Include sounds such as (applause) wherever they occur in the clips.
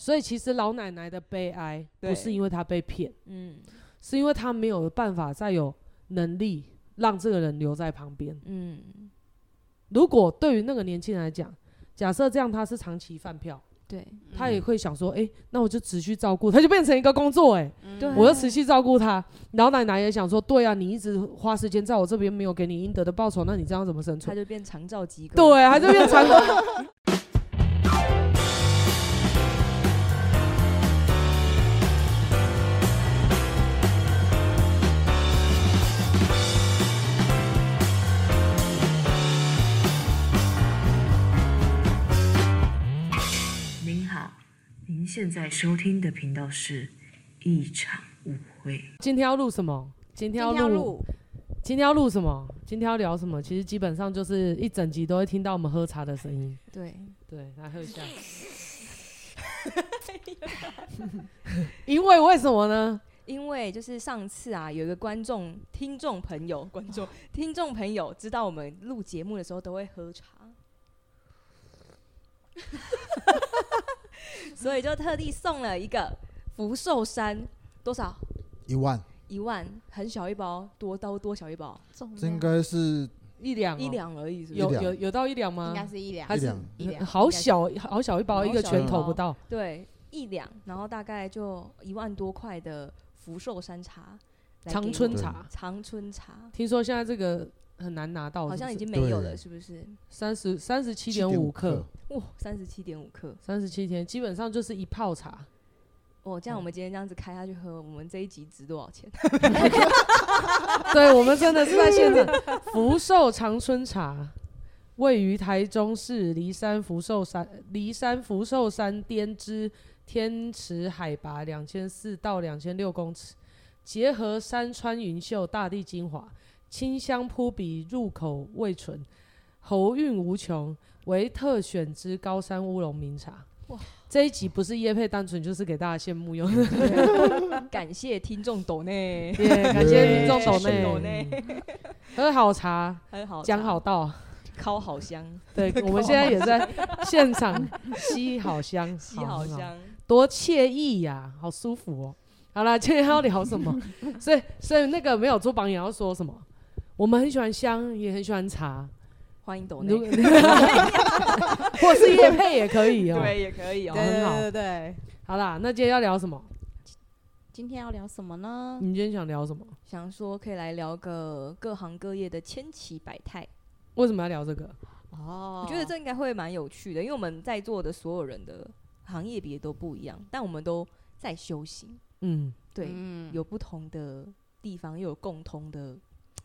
所以其实老奶奶的悲哀不是因为她被骗，嗯，是因为她没有办法再有能力让这个人留在旁边。嗯，如果对于那个年轻人来讲，假设这样他是长期饭票，对，他也会想说，哎、欸，那我就持续照顾，(laughs) 他就变成一个工作、欸，哎、我要持续照顾他。老奶奶也想说，对啊，你一直花时间在我这边，没有给你应得的报酬，那你这样怎么生存？他就变长照机构，对，他就变长照。(laughs) 现在收听的频道是一场误会。今天要录什么？今天要录，今天要录什么？今天要聊什么？其实基本上就是一整集都会听到我们喝茶的声音。对对，来喝一下。(laughs) 因为为什么呢？因为就是上次啊，有一个观众、听众朋友、观众、听众朋友知道我们录节目的时候都会喝茶。(laughs) (laughs) 所以就特地送了一个福寿山，多少？一万。一万，很小一包，多刀多小一包？这应该是一两、喔，一两而已是不是，有有有到一两吗？应该是一两，还是一两？好小好小一包，一个拳头不到。对，一两，然后大概就一万多块的福寿山茶，长春茶，长春茶。听说现在这个很难拿到是是，好像已经没有了，是不是？三十三十七点五克。哇，三十七点五克，三十七天，基本上就是一泡茶。哦，这样我们今天这样子开下去喝，我们这一集值多少钱？(laughs) (laughs) 对，我们真的是在现场。福寿长春茶位于台中市梨山福寿山梨山福寿山滇之天池，海拔两千四到两千六公尺，结合山川云秀、大地精华，清香扑鼻，入口味醇，喉韵无穷。为特选之高山乌龙名茶。哇，这一集不是叶配，单纯就是给大家羡慕用。(laughs) (laughs) 感谢听众抖内，感谢听众抖内。(laughs) 喝好茶，喝好，讲好道，烤好香。对，我们现在也在现场吸好香，吸好香，多惬意呀，好舒服哦。好了，今天要聊什么？所以，所以那个没有做榜眼要说什么？我们很喜欢香，也很喜欢茶。欢迎抖内，(laughs) 或是叶配也可以哦。对，也可以哦。很好，对对对。好啦，那今天要聊什么？今天要聊什么呢？你今天想聊什么？想说可以来聊个各行各业的千奇百态。为什么要聊这个？哦，我觉得这应该会蛮有趣的，因为我们在座的所有人的行业别都不一样，但我们都在修行。嗯，对，嗯，有不同的地方，又有共通的，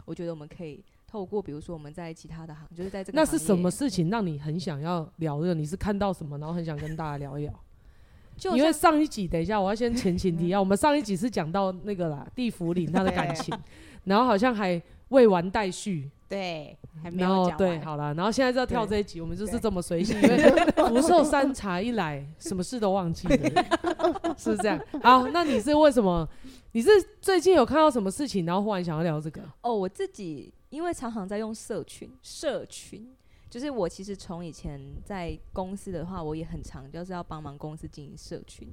我觉得我们可以。透过比如说我们在其他的行，就是在这个那是什么事情让你很想要聊的？你是看到什么，然后很想跟大家聊一聊？(laughs) 就因为上一集，等一下我要先前情提要，我们上一集是讲到那个啦，地缚灵他的感情，然后好像还未完待续，对，还没有讲完。对，好了，然后现在就要跳这一集，我们就是这么随性，(laughs) 因为福寿山茶一来，什么事都忘记了，是 (laughs) 不是这样？好，那你是为什么？你是最近有看到什么事情，然后忽然想要聊这个？哦，我自己。因为常常在用社群，社群就是我其实从以前在公司的话，我也很常就是要帮忙公司经营社群，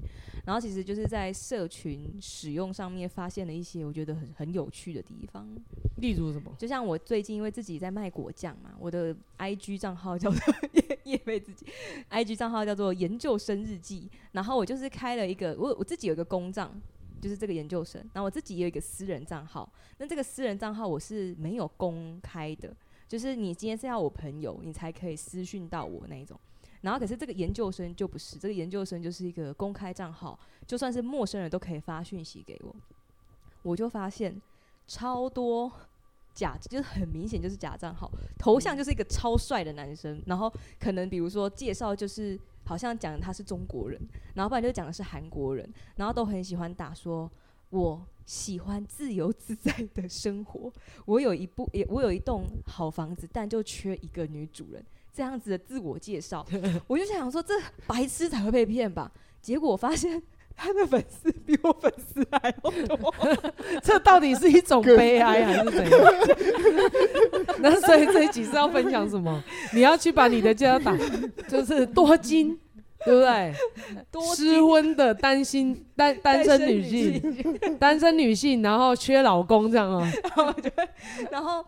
然后其实就是在社群使用上面发现了一些我觉得很很有趣的地方。例如什么？就像我最近因为自己在卖果酱嘛，我的 IG 账号叫做业业配自己，IG 账号叫做研究生日记，然后我就是开了一个我我自己有一个公账。就是这个研究生，然后我自己也有一个私人账号，那这个私人账号我是没有公开的，就是你今天是要我朋友，你才可以私讯到我那一种。然后可是这个研究生就不是，这个研究生就是一个公开账号，就算是陌生人都可以发讯息给我。我就发现超多假，就是很明显就是假账号，头像就是一个超帅的男生，然后可能比如说介绍就是。好像讲他是中国人，然后不然就讲的是韩国人，然后都很喜欢打说，我喜欢自由自在的生活，我有一部 (laughs) 也我有一栋好房子，但就缺一个女主人，这样子的自我介绍，(laughs) 我就想说这白痴才会被骗吧，结果我发现他的粉丝比我粉丝还要多，(laughs) 这到底是一种悲哀还是怎样？(laughs) 那所以这一集是要分享什么？你要去把你的家打，(laughs) 就是多金。对不对？多失婚的单身单单身女性，单身女性，然后缺老公这样啊、喔。然后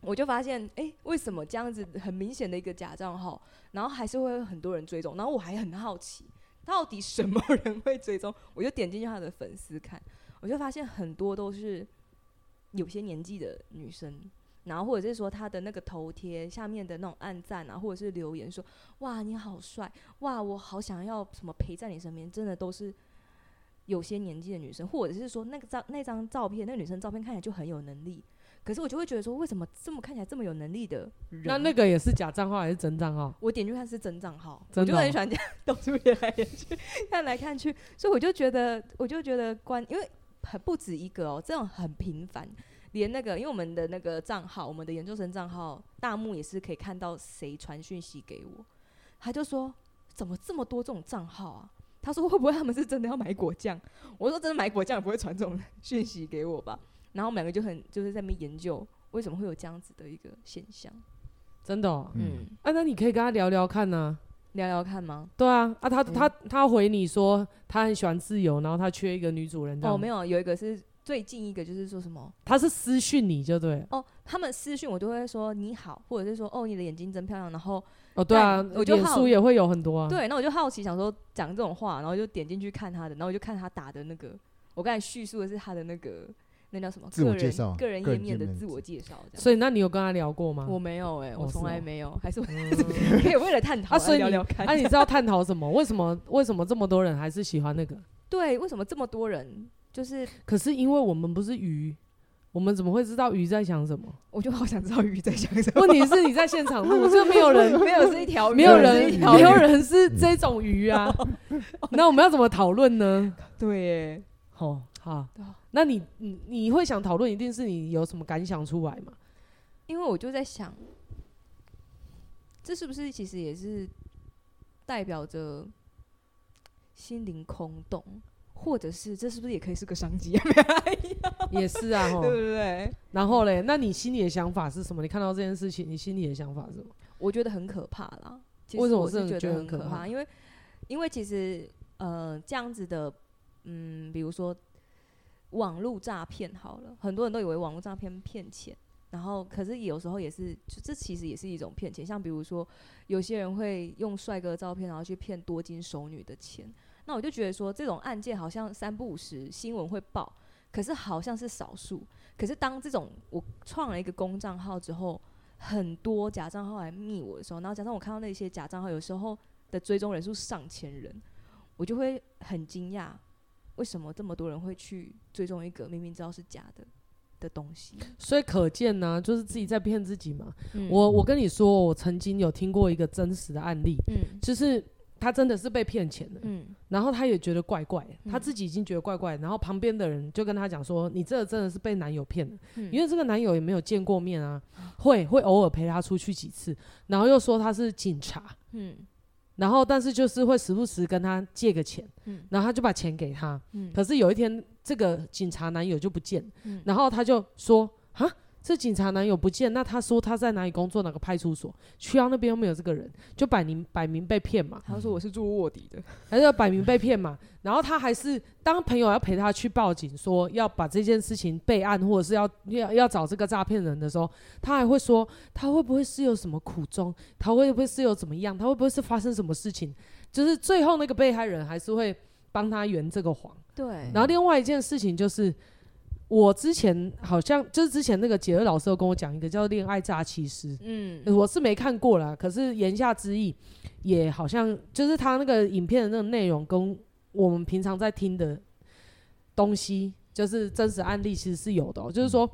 我就发现，哎、欸，为什么这样子很明显的一个假账号，然后还是会有很多人追踪？然后我还很好奇，到底什么人会追踪？(laughs) 我就点进去他的粉丝看，我就发现很多都是有些年纪的女生。然后或者是说他的那个头贴下面的那种按赞啊，或者是留言说哇你好帅，哇我好想要什么陪在你身边，真的都是有些年纪的女生，或者是说那个照那张照片，那女生照片看起来就很有能力，可是我就会觉得说为什么这么看起来这么有能力的人，那那个也是假账号还是真账号？我点进去看是真账号，真的哦、我就很喜欢这样到处点来点去，看来看去，所以我就觉得我就觉得关，因为很不止一个哦，这种很频繁。连那个，因为我们的那个账号，我们的研究生账号，大幕也是可以看到谁传讯息给我。他就说：“怎么这么多这种账号啊？”他说：“会不会他们是真的要买果酱？”我说：“真的买果酱也不会传这种讯息给我吧？”然后我们两个就很就是在那边研究为什么会有这样子的一个现象。真的、喔，嗯，啊，那你可以跟他聊聊看呢、啊，聊聊看吗？对啊，啊，他他、嗯、他回你说他很喜欢自由，然后他缺一个女主人。哦，没有，有一个是。最近一个就是说什么？他是私讯你就对哦，他们私讯我都会说你好，或者是说哦你的眼睛真漂亮，然后哦对啊，我脸书也会有很多啊。对，那我就好奇想说讲这种话，然后就点进去看他的，然后我就看他打的那个，我刚才叙述的是他的那个那叫什么？自我介绍，个人页面的自我介绍。所以那你有跟他聊过吗？我没有哎、欸，我从来没有，哦、还是 (laughs) 可以为了探讨啊聊聊看。那、啊、你知道探讨什么？为什么为什么这么多人还是喜欢那个？(laughs) 对，为什么这么多人？就是，可是因为我们不是鱼，我们怎么会知道鱼在想什么？我就好想知道鱼在想什么。问题是你在现场录，就没有人，没有是一条鱼，没有人，没有人是这种鱼啊。(laughs) 那我们要怎么讨论呢？对耶，好，好，那你你你会想讨论，一定是你有什么感想出来嘛？因为我就在想，这是不是其实也是代表着心灵空洞？或者是这是不是也可以是个商机？(laughs) 也是啊，对不对？然后嘞，那你心里的想法是什么？你看到这件事情，你心里的想法是什么？我觉得很可怕啦。为什么我是觉得很可怕？因为因为其实呃这样子的，嗯，比如说网络诈骗好了，很多人都以为网络诈骗骗钱，然后可是有时候也是，就这其实也是一种骗钱。像比如说有些人会用帅哥照片，然后去骗多金熟女的钱。那我就觉得说，这种案件好像三不五时新闻会报，可是好像是少数。可是当这种我创了一个公账号之后，很多假账号来密我的时候，然后加上我看到那些假账号有时候的追踪人数上千人，我就会很惊讶，为什么这么多人会去追踪一个明明知道是假的的东西？所以可见呢、啊，就是自己在骗自己嘛。嗯、我我跟你说，我曾经有听过一个真实的案例，嗯，就是。他真的是被骗钱的，嗯，然后他也觉得怪怪，嗯、他自己已经觉得怪怪，然后旁边的人就跟他讲说：“你这个真的是被男友骗了，嗯、因为这个男友也没有见过面啊，会会偶尔陪他出去几次，然后又说他是警察，嗯，然后但是就是会时不时跟他借个钱，嗯，然后他就把钱给他，嗯，可是有一天这个警察男友就不见，嗯，然后他就说：啊。这警察男友不见，那他说他在哪里工作？哪个派出所？去到那边又没有这个人，就摆明摆明被骗嘛。他说我是做卧底的，还是要摆明被骗嘛？然后他还是当朋友要陪他去报警，说要把这件事情备案，或者是要要要找这个诈骗人的时候，他还会说他会不会是有什么苦衷？他会不会是有怎么样？他会不会是发生什么事情？就是最后那个被害人还是会帮他圆这个谎。对。然后另外一件事情就是。我之前好像就是之前那个杰儿老师有跟我讲一个叫《恋爱诈欺师》，嗯，我是没看过啦，可是言下之意也好像就是他那个影片的那个内容跟我们平常在听的东西，就是真实案例其实是有的喔。就是说，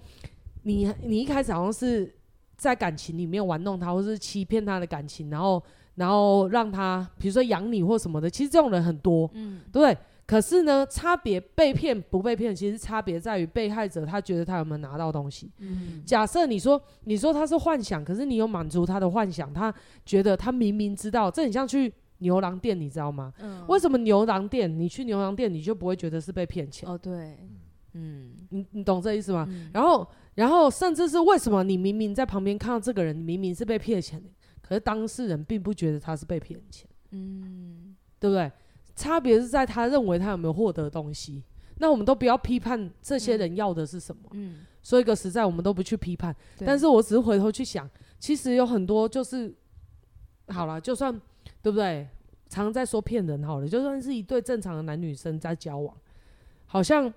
你你一开始好像是在感情里面玩弄他，或是欺骗他的感情，然后然后让他比如说养你或什么的，其实这种人很多，嗯，对？可是呢，差别被骗不被骗，其实差别在于被害者他觉得他有没有拿到东西。嗯，假设你说你说他是幻想，可是你有满足他的幻想，他觉得他明明知道，这很像去牛郎店，你知道吗？嗯，为什么牛郎店你去牛郎店你就不会觉得是被骗钱？哦，对，嗯，你你懂这意思吗？嗯，然后然后甚至是为什么你明明在旁边看到这个人，你明明是被骗钱的，可是当事人并不觉得他是被骗钱。嗯。对不对？差别是在他认为他有没有获得东西。那我们都不要批判这些人要的是什么。嗯，说一个实在，我们都不去批判。但是我只是回头去想，其实有很多就是，好了，就算对不对？常常在说骗人好了，就算是一对正常的男女生在交往，好像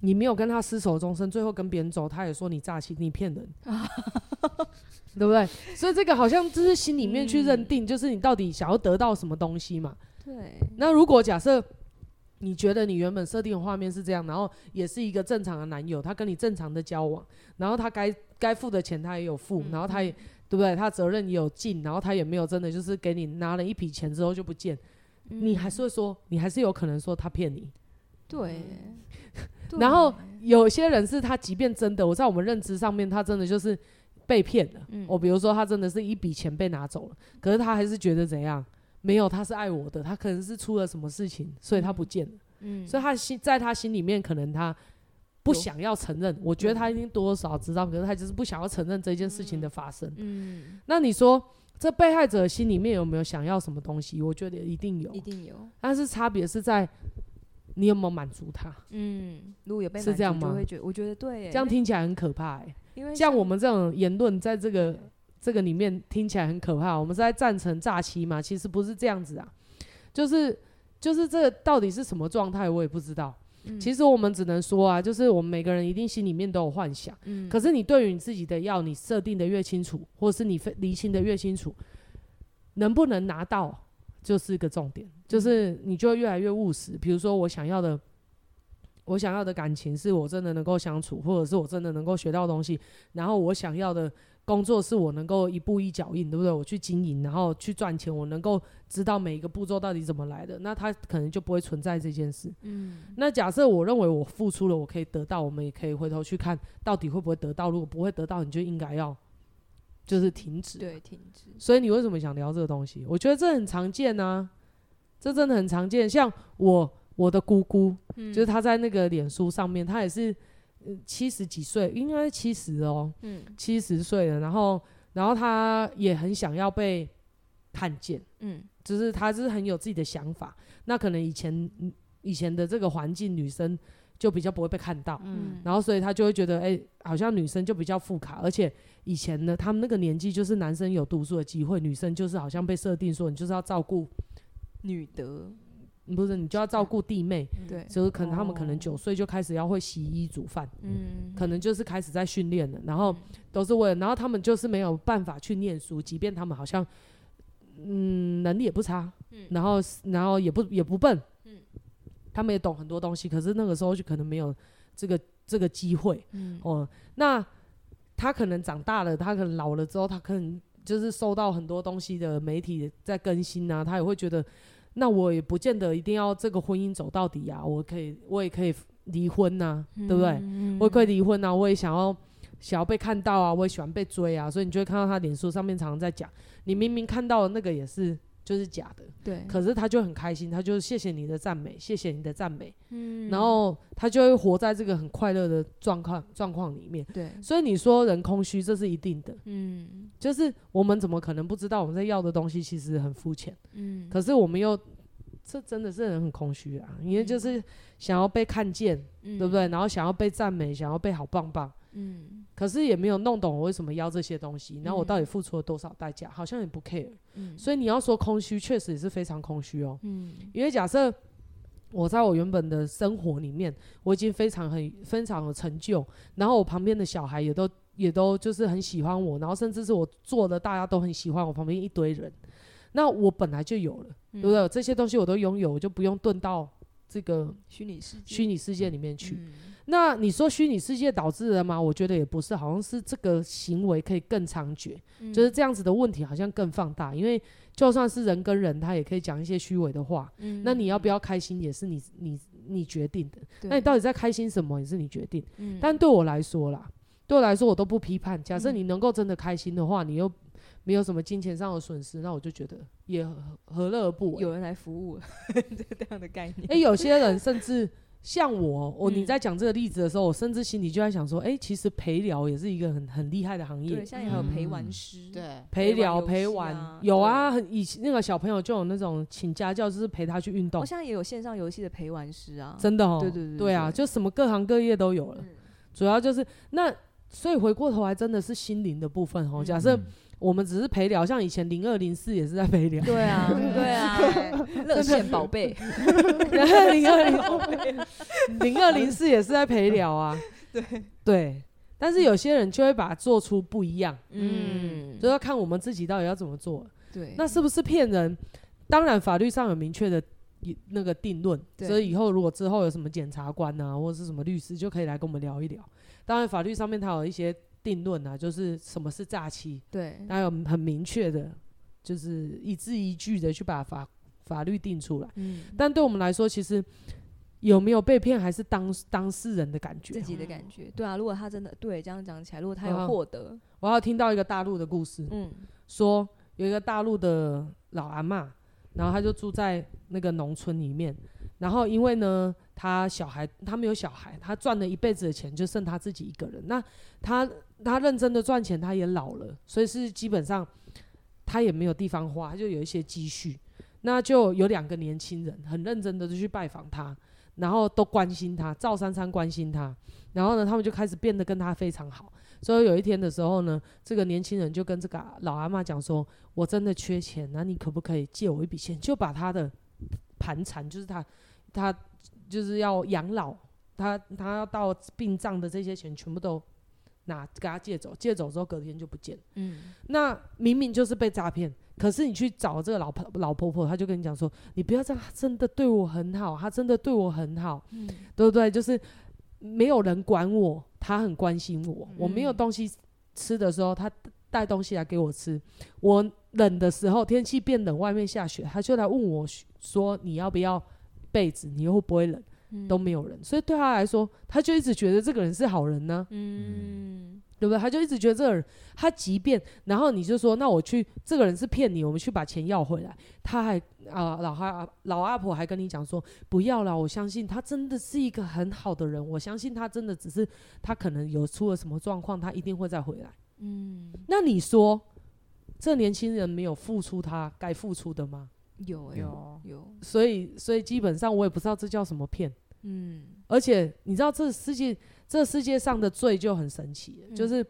你没有跟他厮守终身，最后跟别人走，他也说你诈欺，你骗人，(laughs) 对不对？所以这个好像就是心里面去认定，就是你到底想要得到什么东西嘛。对。那如果假设。你觉得你原本设定的画面是这样，然后也是一个正常的男友，他跟你正常的交往，然后他该该付的钱他也有付，嗯、然后他也对不对？他责任也有尽，然后他也没有真的就是给你拿了一笔钱之后就不见，嗯、你还是会说，你还是有可能说他骗你。对。(laughs) 然后有些人是他即便真的，我在我们认知上面，他真的就是被骗了。我、嗯哦、比如说他真的是一笔钱被拿走了，可是他还是觉得怎样？没有，他是爱我的，他可能是出了什么事情，所以他不见了。嗯，所以他心在他心里面，可能他不想要承认。我觉得他一定多多少少知道，可是他就是不想要承认这件事情的发生。嗯，那你说这被害者心里面有没有想要什么东西？我觉得一定有，一定有。但是差别是在你有没有满足他。嗯，如果有被是这样吗？会觉得，我觉得对。这样听起来很可怕欸，因为像我们这种言论，在这个。这个里面听起来很可怕，我们是在赞成诈欺吗？其实不是这样子啊，就是就是这到底是什么状态，我也不知道。嗯、其实我们只能说啊，就是我们每个人一定心里面都有幻想。嗯、可是你对于你自己的要，你设定的越清楚，或是你厘清的越清楚，能不能拿到就是一个重点。就是你就会越来越务实。比如说我想要的，我想要的感情是我真的能够相处，或者是我真的能够学到东西，然后我想要的。工作是我能够一步一脚印，对不对？我去经营，然后去赚钱，我能够知道每一个步骤到底怎么来的，那他可能就不会存在这件事。嗯，那假设我认为我付出了，我可以得到，我们也可以回头去看到底会不会得到。如果不会得到，你就应该要就是停止。对，停止。所以你为什么想聊这个东西？我觉得这很常见啊，这真的很常见。像我我的姑姑，嗯，就是她在那个脸书上面，她也是。七十几岁，应该是七十哦，嗯，七十岁了，然后，然后他也很想要被看见，嗯，就是他就是很有自己的想法。那可能以前以前的这个环境，女生就比较不会被看到，嗯，然后所以他就会觉得，哎、欸，好像女生就比较富卡，而且以前呢，他们那个年纪就是男生有读书的机会，女生就是好像被设定说你就是要照顾女德。不是，你就要照顾弟妹，对，就是可能他们可能九岁就开始要会洗衣煮饭，嗯，可能就是开始在训练了，然后都是为了，然后他们就是没有办法去念书，即便他们好像，嗯，能力也不差，嗯，然后然后也不也不笨，嗯，他们也懂很多东西，可是那个时候就可能没有这个这个机会，嗯，哦，那他可能长大了，他可能老了之后，他可能就是受到很多东西的媒体在更新啊，他也会觉得。那我也不见得一定要这个婚姻走到底啊，我可以，我也可以离婚呐、啊，嗯、对不对？嗯、我也可以离婚呐、啊，我也想要想要被看到啊，我也喜欢被追啊，所以你就会看到他脸书上面常常在讲，你明明看到的那个也是。就是假的，对。可是他就很开心，他就谢谢你的赞美，谢谢你的赞美，嗯。然后他就会活在这个很快乐的状况状况里面，对。所以你说人空虚，这是一定的，嗯。就是我们怎么可能不知道我们在要的东西其实很肤浅，嗯。可是我们又，这真的是人很空虚啊，因为就是想要被看见，嗯、对不对？然后想要被赞美，想要被好棒棒。嗯，可是也没有弄懂我为什么要这些东西，然后我到底付出了多少代价，好像也不 care。嗯，所以你要说空虚，确实也是非常空虚哦。嗯，因为假设我在我原本的生活里面，我已经非常很非常有成就，然后我旁边的小孩也都也都就是很喜欢我，然后甚至是我做的大家都很喜欢我旁边一堆人，那我本来就有了，对不对？这些东西我都拥有，我就不用遁到这个虚拟世虚拟世界里面去。那你说虚拟世界导致的吗？我觉得也不是，好像是这个行为可以更猖獗，嗯、就是这样子的问题好像更放大。因为就算是人跟人，他也可以讲一些虚伪的话。嗯、那你要不要开心也是你你你决定的。那你到底在开心什么也是你决定。嗯、但对我来说啦，对我来说我都不批判。假设你能够真的开心的话，你又没有什么金钱上的损失，那我就觉得也何乐而不为。有人来服务，(laughs) 这样的概念。哎、欸，有些人甚至。像我，我你嗯在讲这个例子的时候，我甚至心里就在想说，哎、其实陪聊也是一个很很厉害的行业。对，。现在还有陪玩嗯师，对，陪聊陪陪玩。有啊，很以前那个小朋友就有那种请家教，就是陪他去运动。我，现在也有线上游戏的陪玩师啊，真的哦，对对对对啊，就什么各行各业都有了。嗯。主要就是那，所以回过头来真的是心灵的部分哦。嗯。假设嗯我们只是陪聊，像以前零二零四也是在陪聊，对啊，(laughs) 对啊，热线宝贝，零二零零二零四也是在陪聊啊。对对，但是有些人就会把它做出不一样，嗯，就要看我们自己到底要怎么做。对，那是不是骗人？当然，法律上有明确的一那个定论，所以以后如果之后有什么检察官啊，或者是什么律师，就可以来跟我们聊一聊。当然，法律上面它有一些定论啊，就是什么是诈欺，对，那有很明确的，就是一字一句的去把法法律定出来。嗯，但对我们来说，其实有没有被骗，还是当当事人的感觉。自己的感觉，对啊，如果他真的对这样讲起来，如果他有啊。获得，我要听到一个大陆的故事，嗯。说有一个大陆的老阿妈，然后他就住在那个农村里面，然后因为呢，他小孩他没有小孩，他赚了一辈子的钱就剩他自己一个人。那他他认真的赚钱，他也老了，所以是基本上他也没有地方花，他就有一些积蓄。那就有两个年轻人很认真的就去拜访他，然后都关心他，赵珊珊关心他，然后呢，他们就开始变得跟他非常好。所以有一天的时候呢，这个年轻人就跟这个老阿妈讲说：“我真的缺钱，那你可不可以借我一笔钱？就把他的盘缠，就是他他就是要养老，他他要到殡葬的这些钱全部都拿给他借走，借走之后隔天就不见。嗯，那明明就是被诈骗，可是你去找这个老婆老婆婆，她就跟你讲说：你不要这样，她真的对我很好，她真的对我很好，嗯对不对？就是没有人管我，她很关心我。我没有嗯东西吃的时候，她带东西来给我吃。我冷的时候，天气变冷，外面下雪，他就来问我说：你要不要被子？你又会不会冷？嗯都没有人，所以对他来说，他就一直觉得这个人是好人呢、嗯，对不对？他就一直觉得这个人，他即便然后你就说，那我去，这个人是骗你，我们去把钱要回来。他还啊、老阿老阿婆还跟你讲说，不要了，我相信他真的是一个很好的人，我相信他真的只是他可能有出了什么状况，他一定会再回来。嗯，那你说，这年轻人没有付出他该付出的吗？有欸有。有，所以，所以基本上我也不知道这叫什么骗。嗯。而且你知道，这世界这世界上的罪就很神奇，嗯。就是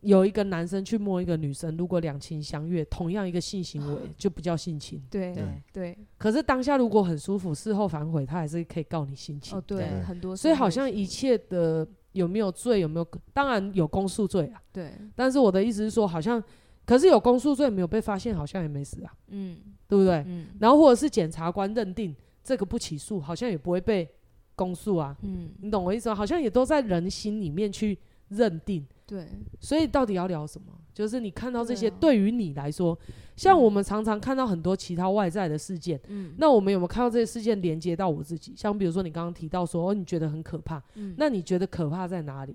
有一个男生去摸一个女生，如果两情相悦，同样一个性行为就不叫性侵。对对。对，可是当下如果很舒服，事后反悔，他还是可以告你性侵。哦对，对。很多，所以好像一切的有没有罪，有没有当然有公诉罪啊，对，但是我的意思是说，好像可是有公诉罪没有被发现，好像也没死啊，嗯对不对？嗯然后或者是检察官认定这个不起诉，好像也不会被公诉啊。嗯，你懂我意思吗？好像也都在人心里面去认定，对，所以到底要聊什么？就是你看到这些，对于你来说，像我们常常看到很多其他外在的事件，嗯，那我们有没有看到这些事件连接到我自己？像比如说你刚刚提到说，哦，你觉得很可怕，嗯那你觉得可怕在哪里？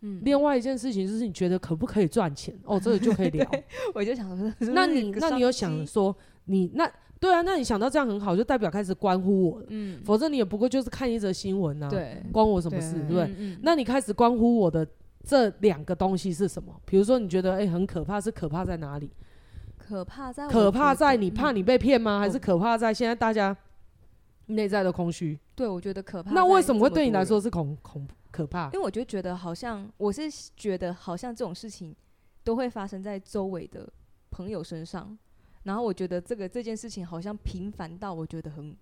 嗯另外一件事情就是你觉得可不可以赚钱？哦，这个就可以聊。(laughs) 我就想说，那你那你有想想说，你那对啊，那你想到这样很好，就代表开始关乎我了，嗯，否则你也不过就是看一则新闻啊，对，关我什么事，对对不对？那你开始关乎我的这两个东西是什么？比如说，你觉得哎、欸很可怕，是可怕在哪里？可怕在可怕在你怕你被骗吗？还是哦可怕在现在大家内在的空虚？对我觉得可怕。那为什么会对你来说？是恐恐可怕因？为我就觉得好像我是觉得好像这种事情都会发生在周围的朋友身上，然后我觉得这个这件事情好像频繁到我觉得很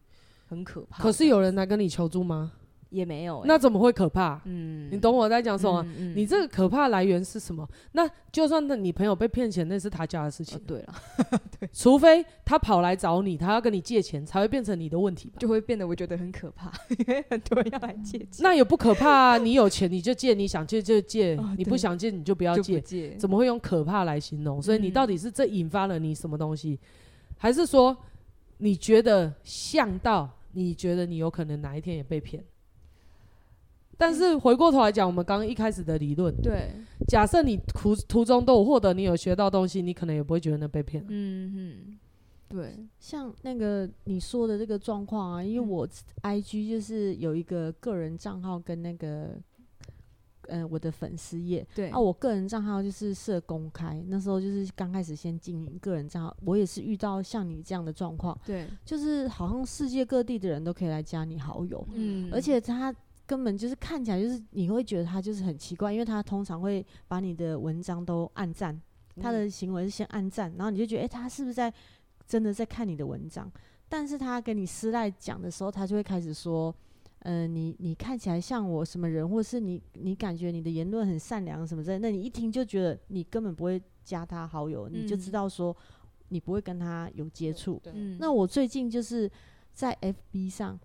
很可怕。可是有人来跟你求助吗？也没有、欸，那怎么会可怕？嗯，你懂我在讲什么？嗯？嗯你这个可怕来源是什么？那就算那你朋友被骗钱，那是他家的事情哦，对了，(laughs) 除非他跑来找你，他要跟你借钱，才会变成你的问题吧？就会变得我觉得很可怕，(laughs) 因为很多人要来借钱，那也不可怕啊！你有钱你就借，你想借就借，哦你不想借你就不要借不。借，怎么会用可怕来形容？所以你嗯到底是这引发了你什么东西，还是说你觉得像到你觉得你有可能哪一天也被骗？但是回过头来讲，我们刚刚一开始的理论，对，假设你途途中都有获得，你有学到东西，你可能也不会觉得那被骗了。嗯嗯，对，像那个你说的这个状况啊，因为我 IG 就是有一个个人账号跟那个。嗯、呃，我的粉丝页，对啊，我个人账号就是设公开。那时候就是刚开始先经营个人账号，我也是遇到像你这样的状况，对，就是好像世界各地的人都可以来加你好友，嗯，而且他根本就是看起来就是你会觉得他就是很奇怪，因为他通常会把你的文章都暗赞，他的行为是先暗赞，然后你就觉得，诶、欸，他是不是在真的在看你的文章？但是他跟你私赖讲的时候，他就会开始说。嗯、呃，你你看起来像我什么人，或是你你感觉你的言论很善良什么之类，那你一听就觉得你根本不会加他好友，嗯、你就知道说你不会跟他有接触。那我最近就是在 FB 上，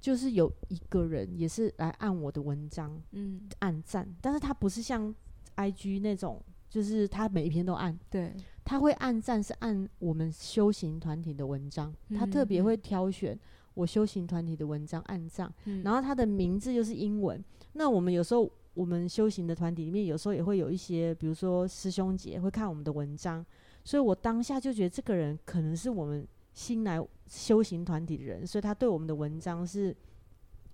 就是有一个人也是来按我的文章，嗯，按赞，但是他不是像 IG 那种，就是他每一篇都按，对，他会按赞是按我们修行团体的文章，他特别会挑选。我修行团体的文章按赞，嗯、然后他的名字又是英文。那我们有时候，我们修行的团体里面，有时候也会有一些，比如说师兄姐会看我们的文章，所以我当下就觉得这个人可能是我们新来修行团体的人，所以他对我们的文章是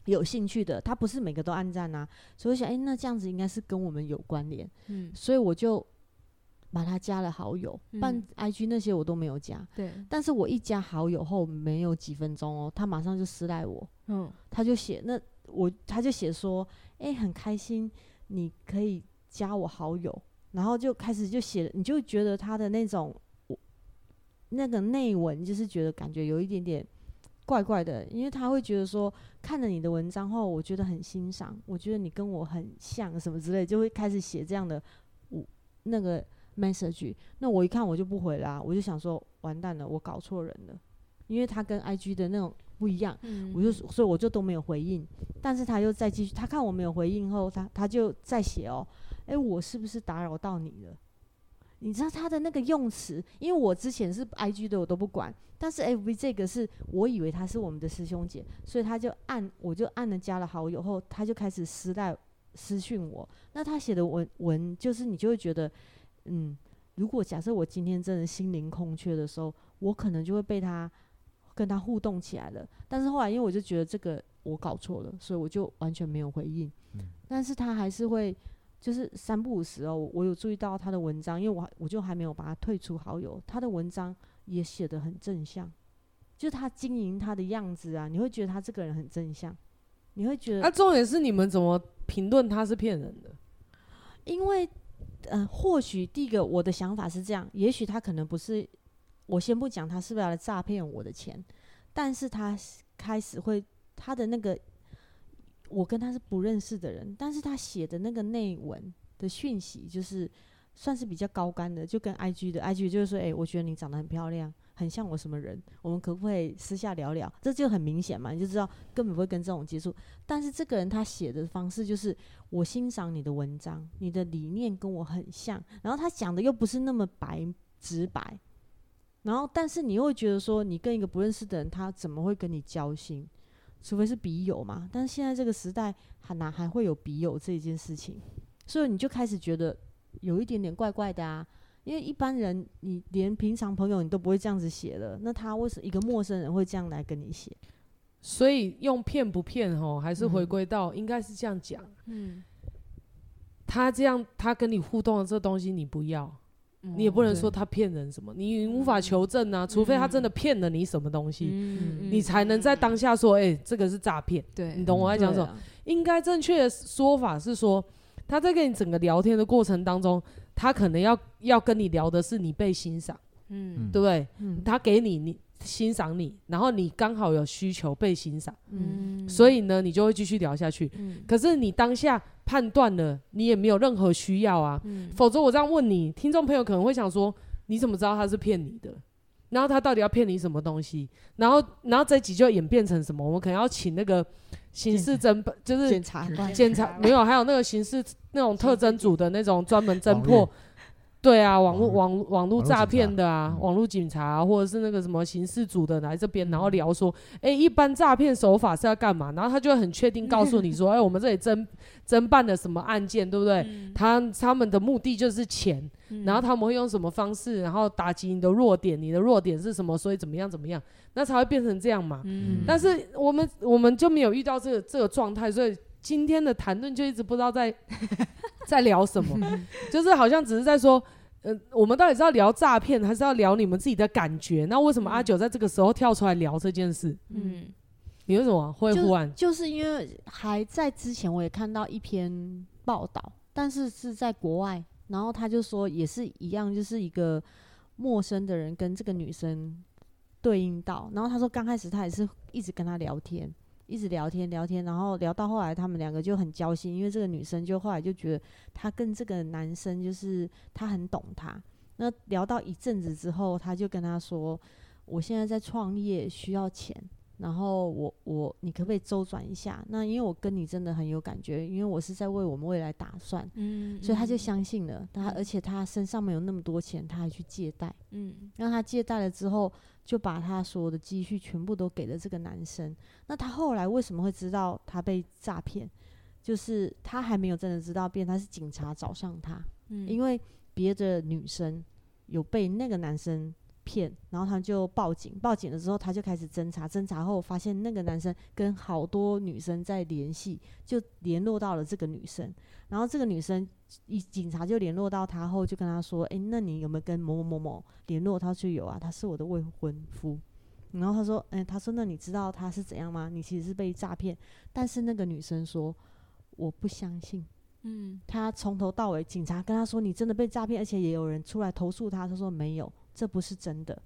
有兴趣的。他不是每个都按赞啊，所以我想，哎，那这样子应该是跟我们有关联。嗯，所以我就。把他加了好友，办 IG 那些我都没有加。对，但是我一加好友后没有几分钟哦，他马上就私赖我。嗯，他就写那我他就写说，哎，很开心你可以加我好友，然后就开始就写，你就觉得他的那种我那个内文就是觉得感觉有一点点怪怪的，因为他会觉得说看了你的文章后，我觉得很欣赏，我觉得你跟我很像什么之类，就会开始写这样的我那个。message，那我一看我就不回啦，我就想说完蛋了，我搞错人了，因为他跟 IG 的那种不一样，嗯、我就所以我就都没有回应，但是他又再继续，他看我没有回应后，他他就再写哦，诶、欸，我是不是打扰到你了？你知道他的那个用词，因为我之前是 IG 的我都不管，但是 F V 这个是我以为他是我们的师兄姐，所以他就按我就按了加了好友后，他就开始私带私讯我，那他写的文文就是你就会觉得。嗯，如果假设我今天真的心灵空缺的时候，我可能就会被他跟他互动起来了。但是后来，因为我就觉得这个我搞错了，所以我就完全没有回应。嗯，但是他还是会就是三不五时哦，我有注意到他的文章，因为我我就还没有把他退出好友，他的文章也写得很正向，就是他经营他的样子啊，你会觉得他这个人很正向，你会觉得。啊，重点是你们怎么评论他是骗人的？因为。嗯、呃，或许第一个我的想法是这样，也许他可能不是，我先不讲他是不是要来诈骗我的钱，但是他开始会他的那个，我跟他是不认识的人，但是他写的那个内文的讯息就是算是比较高干的，就跟 IG 的 IG 就是说，诶、我觉得你长得很漂亮。很像我什么人？我们可不可以私下聊聊？这就很明显嘛，你就知道根本不会跟这种接触。但是这个人他写的方式就是，我欣赏你的文章，你的理念跟我很像，然后他讲的又不是那么白直白，然后但是你又会觉得说，你跟一个不认识的人，他怎么会跟你交心？除非是笔友嘛。但是现在这个时代，很难还会有笔友这一件事情？所以你就开始觉得有一点点怪怪的啊。因为一般人，你连平常朋友你都不会这样子写的，那他为什么一个陌生人会这样来跟你写？所以用骗不骗哦，还是回归到应该是这样讲。嗯，他这样他跟你互动的这东西你不要，嗯、你也不能说他骗人什么，你无法求证啊，嗯、除非他真的骗了你什么东西，嗯、你才能在当下说，哎、欸，这个是诈骗。对，你懂我在讲什么？啊、应该正确的说法是说，他在跟你整个聊天的过程当中。他可能要要跟你聊的是你被欣赏，嗯，对不对？嗯，他给你你欣赏你，然后你刚好有需求被欣赏，嗯，所以呢，你就会继续聊下去。嗯，可是你当下判断了，你也没有任何需要啊，嗯，否则我这样问你，听众朋友可能会想说，你怎么知道他是骗你的？然后他到底要骗你什么东西？然后，然后这集就演变成什么？我们可能要请那个刑事侦办，就是检察官检查没有，还有那个刑事那种特征组的那种专门侦破对啊，网络网网网络诈骗的啊，网络警察、啊、或者是那个什么刑事组的来这边，然后聊说，哎、欸，一般诈骗手法是要干嘛？然后他就会很确定告诉你说，哎、欸，我们这里侦侦办的什么案件，对不对？嗯、他他们的目的就是钱，嗯、然后他们会用什么方式，然后打击你的弱点，你的弱点是什么？所以怎么样怎么样，那才会变成这样嘛。嗯、但是我们我们就没有遇到这个这个状态，所以今天的谈论就一直不知道在 (laughs) 在聊什么，(laughs) 就是好像只是在说。呃，我们到底是要聊诈骗，还是要聊你们自己的感觉？那为什么阿九在这个时候跳出来聊这件事？嗯，你为什么会忽然？就是因为还在之前，我也看到一篇报道，但是是在国外，然后他就说也是一样，就是一个陌生的人跟这个女生对应到，然后他说刚开始他也是一直跟他聊天。一直聊天聊天，然后聊到后来，他们两个就很交心，因为这个女生就后来就觉得她跟这个男生就是她很懂他。那聊到一阵子之后，他就跟他说：“我现在在创业，需要钱，然后我我你可不可以周转一下？那因为我跟你真的很有感觉，因为我是在为我们未来打算，嗯，所以他就相信了他，而且他身上没有那么多钱，他还去借贷，嗯，让他借贷了之后。”就把他所有的积蓄全部都给了这个男生。那他后来为什么会知道他被诈骗？就是他还没有真的知道，变他是警察找上他，嗯，因为别的女生有被那个男生骗，然后他就报警。报警了之后，他就开始侦查。侦查后发现那个男生跟好多女生在联系，就联络到了这个女生。然后这个女生一警察就联络到他后，就跟他说：“诶，那你有没有跟某某某某联络？”他说：“有啊，他是我的未婚夫。”然后他说：“诶，他说那你知道他是怎样吗？你其实是被诈骗。”但是那个女生说：“我不相信。”嗯，他从头到尾，警察跟他说：“你真的被诈骗，而且也有人出来投诉他。”他说：“没有，这不是真的。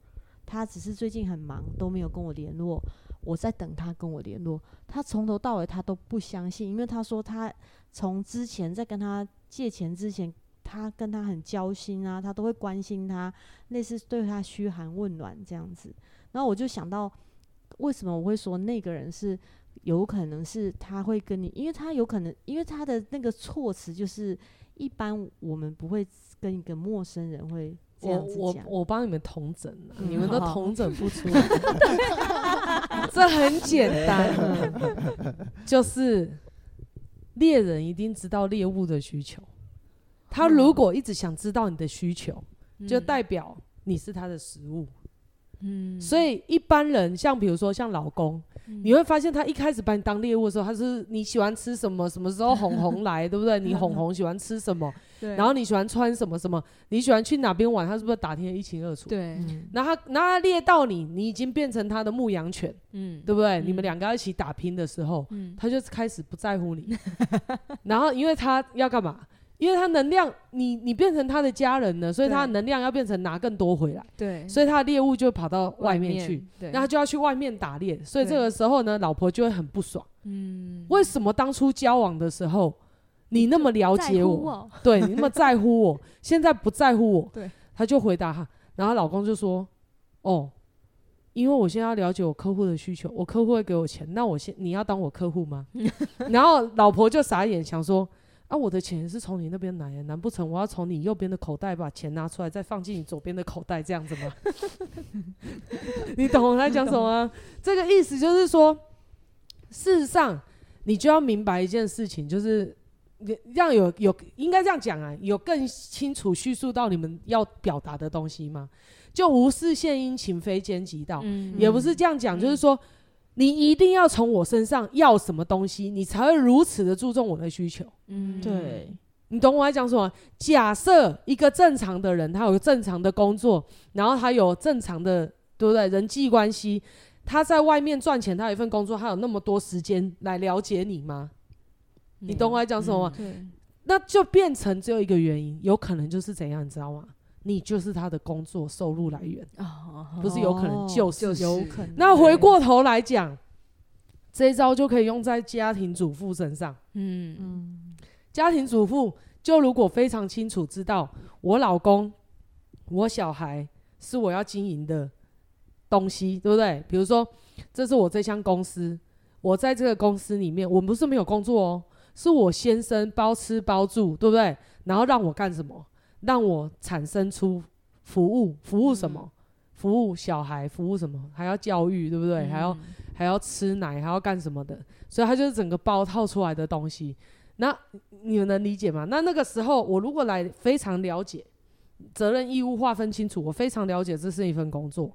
他只是最近很忙，都没有跟我联络。我在等他跟我联络。他从头到尾他都不相信，因为他说他。”从之前在跟他借钱之前，他跟他很交心啊，他都会关心他，类似对他嘘寒问暖这样子。然后我就想到，为什么我会说那个人是有可能是他会跟你，因为他有可能，因为他的那个措辞就是一般我们不会跟一个陌生人会这样子。我我我帮你们统整了，嗯、你们都统整不出来，(laughs) 这很简单，(laughs) 就是。猎人一定知道猎物的需求，他如果一直想知道你的需求，嗯、就代表你是他的食物。嗯，所以一般人像比如说像老公，嗯、你会发现他一开始把你当猎物的时候，他是你喜欢吃什么，什么时候哄哄来，对不对？你哄哄喜欢吃什么？对。然后你喜欢穿什么什么？你喜欢去哪边玩？他是不是打听的一清二楚？对。然后他，然后他猎到你，你已经变成他的牧羊犬，嗯，对不对？嗯、你们两个要一起打拼的时候，嗯，他就开始不在乎你。(laughs) 然后因为他要干嘛？因为他能量，你你变成他的家人了，所以他的能量要变成拿更多回来。对，所以他的猎物就跑到外面去，对，然后就要去外面打猎。所以这个时候呢，老婆就会很不爽。嗯，为什么当初交往的时候你那么了解我？对，你那么在乎我，现在不在乎我？对，他就回答哈，然后老公就说：“哦，因为我现在要了解我客户的需求，我客户会给我钱，那我先你要当我客户吗？(laughs) ”然后老婆就傻眼，想说。啊，我的钱是从你那边来的，难不成我要从你右边的口袋把钱拿出来，再放进你左边的口袋这样子吗？(laughs) 你懂我在讲什么吗？这个意思就是说，事实上你就要明白一件事情，就是让有有应该这样讲啊，有更清楚叙述到你们要表达的东西吗？就无事献殷勤，非奸即盗，嗯、也不是这样讲，嗯、就是说。你一定要从我身上要什么东西，你才会如此的注重我的需求。嗯，对，你懂我在讲什么？假设一个正常的人，他有正常的工作，然后他有正常的，对不对？人际关系，他在外面赚钱，他有一份工作，他有那么多时间来了解你吗？嗯、你懂我在讲什么吗？那就变成只有一个原因，有可能就是怎样，你知道吗？你就是他的工作收入来源，哦、不是有可能就是，就是有可能。那回过头来讲，这一招就可以用在家庭主妇身上。嗯嗯，家庭主妇就如果非常清楚知道我老公、我小孩是我要经营的东西，对不对？比如说，这是我这项公司，我在这个公司里面，我们不是没有工作哦，是我先生包吃包住，对不对？然后让我干什么？让我产生出服务，服务什么？嗯、服务小孩，服务什么？还要教育，对不对？嗯、还要还要吃奶，还要干什么的？所以他就是整个包套出来的东西。那你们能理解吗？那那个时候，我如果来非常了解责任义务划分清楚，我非常了解这是一份工作，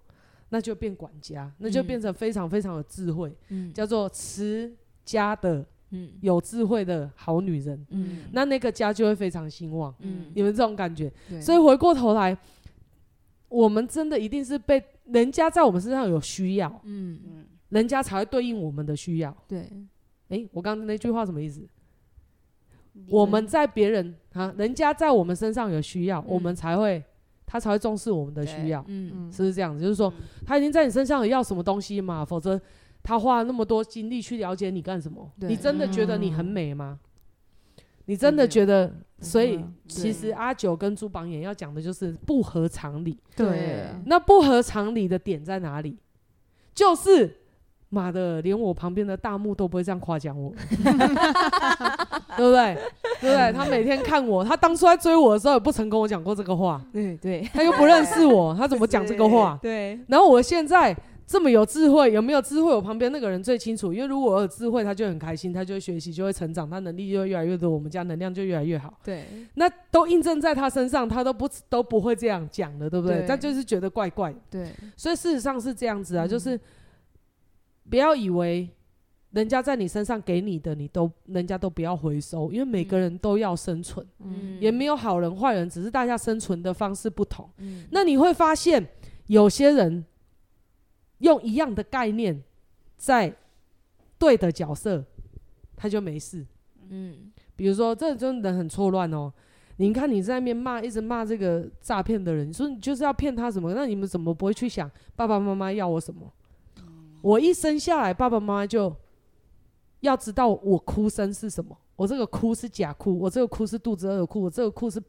那就变管家，那就变成非常非常有智慧，嗯、叫做持家的，嗯，有智慧的好女人，嗯，那那个家就会非常兴旺，嗯，你们这种感觉，对。所以回过头来，我们真的一定是被人家在我们身上有需要，嗯，嗯，人家才会对应我们的需要。对，哎，我刚刚那句话什么意思？你我们在别人啊，人家在我们身上有需要，嗯。我们才会，他才会重视我们的需要，嗯，是不是这样子？就是说，嗯。他已经在你身上有要什么东西嘛，否则他花了那么多精力去了解你干什么？你真的觉得你很美吗？你真的觉得？所以嗯其实阿九跟朱榜眼要讲的就是不合常理。对，那不合常理的点在哪里？就是。妈的，连我旁边的大木都不会这样夸奖我，(laughs) 对不对？对不对？他每天看我，他当初在追我的时候也不曾跟我讲过这个话，对对，他又不认识我，他怎么讲这个话？对，然后我现在这么有智慧，有没有智慧？我旁边那个人最清楚，因为如果我有智慧，他就很开心，他就会学习，就会成长，他能力就会越来越多，我们家能量就越来越好。对，那都印证在他身上，他都不都不会这样讲的，对不对？对但就是觉得怪怪的。对，所以事实上是这样子啊，嗯就是不要以为人家在你身上给你的，你都人家都不要回收，因为每个人都要生存，嗯，也没有好人坏人，只是大家生存的方式不同。嗯，那你会发现，有些人用一样的概念，在对的角色，他就没事。嗯，比如说，这真的很错乱哦。你看你在那边骂，一直骂这个诈骗的人，你说你就是要骗他什么？那你们怎么不会去想爸爸妈妈要我什么？我一生下来，爸爸妈妈就要知道我哭声是什么。我这个哭是假哭，我这个哭是肚子饿的哭，我这个哭是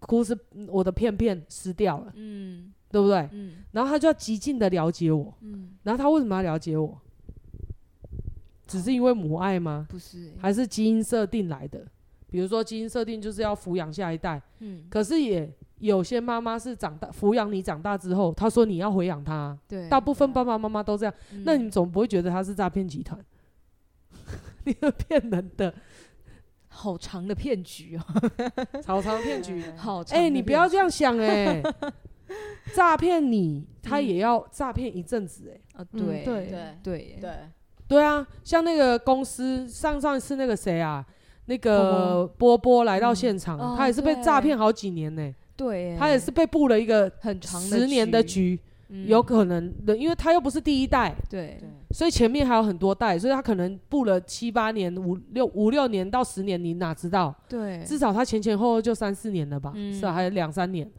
哭是我的片片湿掉了，嗯，对不对？嗯，然后他就要极尽的了解我。嗯，然后他为什么要了解我？只是因为母爱吗？不是，还是基因设定来的？比如说基因设定就是要抚养下一代，嗯，可是也有些妈妈是长大抚养你长大之后，她说你要回养她。对，大部分爸爸妈妈都这样，嗯那你总不会觉得他是诈骗集团？(laughs) 你们骗人的，好长的骗局哦，草场骗局。(laughs) 好长，哎，你不要这样想哎，(laughs) 诈骗你他也要诈骗一阵子哎。对对。对对。对，对啊，像那个公司上上一次那个谁啊，那个波波。来到现场，他也是被诈骗好几年呢、对，他也是被布了一个很长十年的局，嗯有可能的，因为他又不是第一代，对。对，所以前面还有很多代，所以他可能布了七八年、五六五六年到十年，你哪知道？对，至少他前前后后就三四年了吧，嗯。是啊，还有两三年，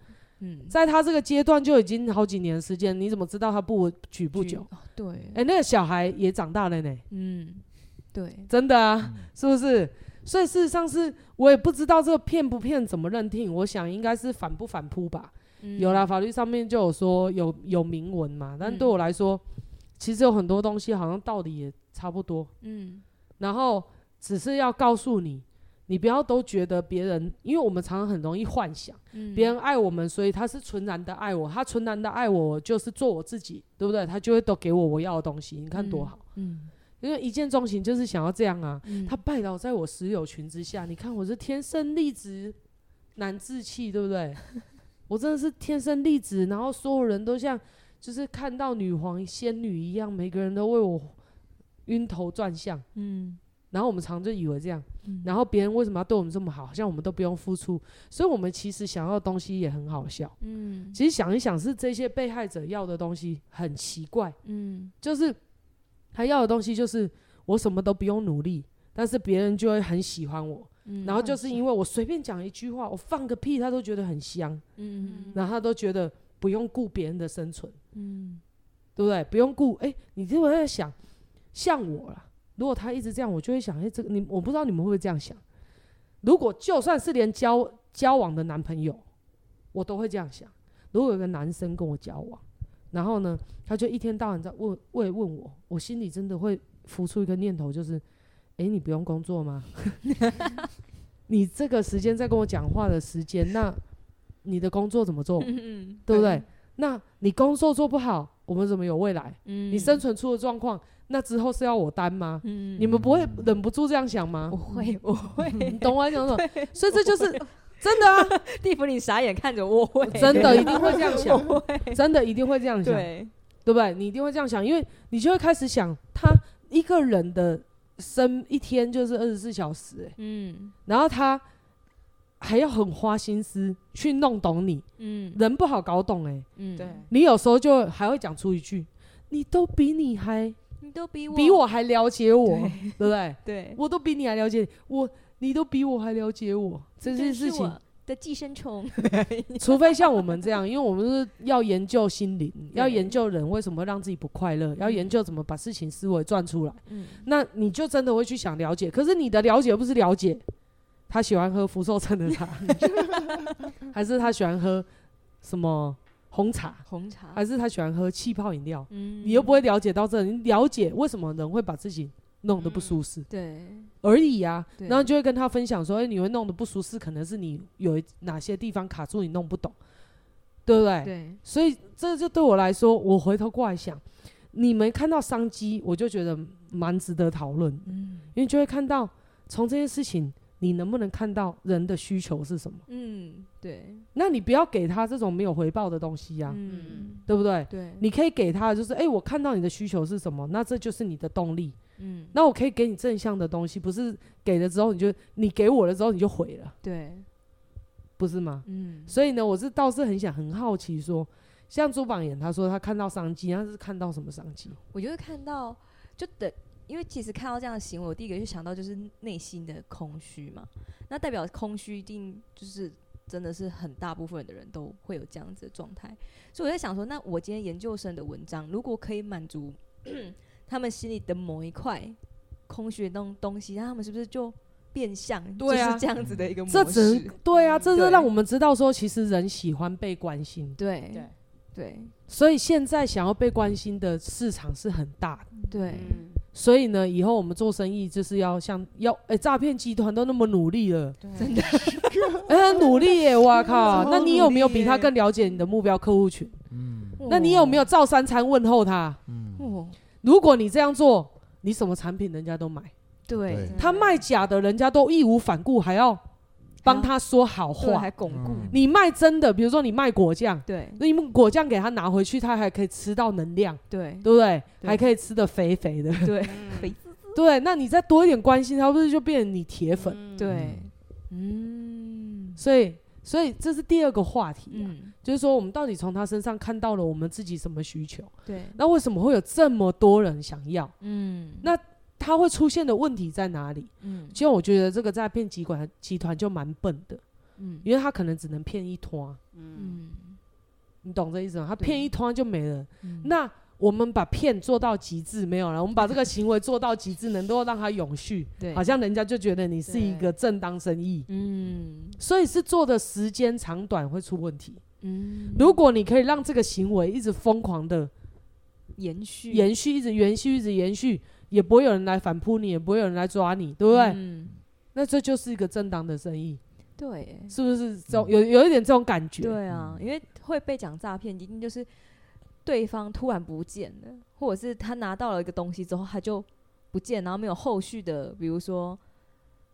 嗯，在他这个阶段就已经好几年时间，你怎么知道他不举不久？哦对，哎、那个小孩也长大了呢。嗯，对，真的啊，是不是？所以事实上是我也不知道这个骗不骗怎么认定，我想应该是反不反扑吧。嗯有啦，法律上面就有说有有明文嘛，但对我来说，其实有很多东西好像道理也差不多。嗯然后只是要告诉你，你不要都觉得别人，因为我们常常很容易幻想嗯，别人爱我们，所以他是纯然的爱我，他纯然的爱我就是做我自己，对不对？他就会都给我我要的东西，你看多好。嗯，因为一见钟情就是想要这样啊。嗯，他拜倒在我石榴裙之下，你看我是天生丽质难自弃，对不对？我真的是天生丽质，然后所有人都像就是看到女皇仙女一样，每个人都为我晕头转向。嗯，然后我们常就以为这样，嗯然后别人为什么要对我们这么好？好像我们都不用付出，所以我们其实想要的东西也很好笑。嗯其实想一想，是这些被害者要的东西很奇怪，嗯就是他要的东西就是我什么都不用努力，但是别人就会很喜欢我。嗯，然后就是因为我随便讲一句话，我放个屁，他都觉得很香，嗯然后他都觉得不用顾别人的生存，嗯对不对？不用顾，哎，你就会在想，像我啦，如果他一直这样，我就会想，哎，这个你，我不知道你们会不会这样想。如果就算是连交交往的男朋友，我都会这样想。如果有个男生跟我交往，然后呢，他就一天到晚在问问问我，我心里真的会浮出一个念头，就是，哎，你不用工作吗？(laughs) 你这个时间在跟我讲话的时间，那你的工作怎么做，嗯对不对？那你工作做不好，我们怎么有未来？嗯你生存出了状况，那之后是要我担吗？嗯你们不会忍不住这样想吗我？会，(laughs) 我会。你懂我在讲什么？所以这就是真的啊，(laughs) 蒂芙尼傻眼看着我，会真的一定会这样想，(laughs) 真的一定会这样想，对，对不对？你一定会这样想，因为你就会开始想，他一个人的生一天就是二十四小时、欸，嗯然后他还要很花心思去弄懂你，嗯。人不好搞懂、欸，嗯，对，你有时候就还会讲出一句：“你都比你还你都比我比我还了解我，对。对不对？(laughs) 对，我都比你还了解我，你都比我还了解我，这件事情。”的寄生虫，(laughs) 除非像我们这样，因为我们是要研究心灵，要研究人为什么让自己不快乐，要研究怎么把事情思维转出来。嗯。那你就真的会去想了解，可是你的了解不是了解他喜欢喝福寿村的茶，(laughs) 还是他喜欢喝什么红茶，红茶，还是他喜欢喝气泡饮料？嗯。你又不会了解到这，你了解为什么人会把自己弄得不舒适。对，而已啊。然后就会跟他分享说，哎、你会弄得不舒适，可能是你有哪些地方卡住，你弄不懂，对不对？对，所以这就对我来说，我回头过来想，你们看到商机，我就觉得蛮值得讨论，嗯。因为就会看到从这件事情，你能不能看到人的需求是什么？嗯，对，那你不要给他这种没有回报的东西呀、嗯，对不对？对，你可以给他就是，哎、我看到你的需求是什么，那这就是你的动力。嗯，那我可以给你正向的东西，不是给了之后你就你给我了之后你就毁了，对，不是吗？嗯，所以呢，我是倒是很想很好奇说，像朱榜眼他说他看到商机，他是看到什么商机？我就会看到，就等，因为其实看到这样的行为，我第一个就想到就是内心的空虚嘛。那代表空虚一定就是真的是很大部分的人都会有这样子的状态。所以我在想说，那我今天研究生的文章，如果可以满足 (clears throat) 他们心里的某一块空虚的东东西，那他们是不是就变相对啊就是这样子的一个模式？这只能对啊，这对是让我们知道说，其实人喜欢被关心，对对对所以现在想要被关心的市场是很大的。对嗯，所以呢，以后我们做生意就是要像要哎，诈骗集团都那么努力了，真的，(laughs) 哎，很努力耶！(laughs) 哇靠，那你有没有比他更了解你的目标客户群？嗯。那你有没有照三餐问候他？嗯，哦，如果你这样做，你什么产品人家都买，对。对，他卖假的，人家都义无反顾，还要帮他说好话还。巩固，嗯你卖真的，比如说你卖果酱，对那你们果酱给他拿回去，他还可以吃到能量，对对不对？对还可以吃的肥肥的，对 (laughs) 肥滋滋对。那你再多一点关心他，不是就变成你铁粉？嗯对，嗯所以，所以这是第二个话题、啊，嗯，就是说我们到底从他身上看到了我们自己什么需求？对，那为什么会有这么多人想要？嗯那他会出现的问题在哪里？嗯。其实我觉得这个诈骗集团集团就蛮笨的，嗯。因为他可能只能骗一拖，嗯，嗯你懂这意思吗？他骗一拖就没了。嗯。那我们把骗做到极致没有了，我们把这个行为做到极致，能够让它永续，对，好像人家就觉得你是一个正当生意，嗯。所以是做的时间长短会出问题。嗯，如果你可以让这个行为一直疯狂的延续。延续，一直延续，一直延续，也不会有人来反扑你，也不会有人来抓你，对不对？嗯，那这就是一个正当的生意，对是不是？这种有有一点这种感觉。对啊，因为会被讲诈骗，一定就是对方突然不见了，或者是他拿到了一个东西之后他就不见，然后没有后续的，比如说，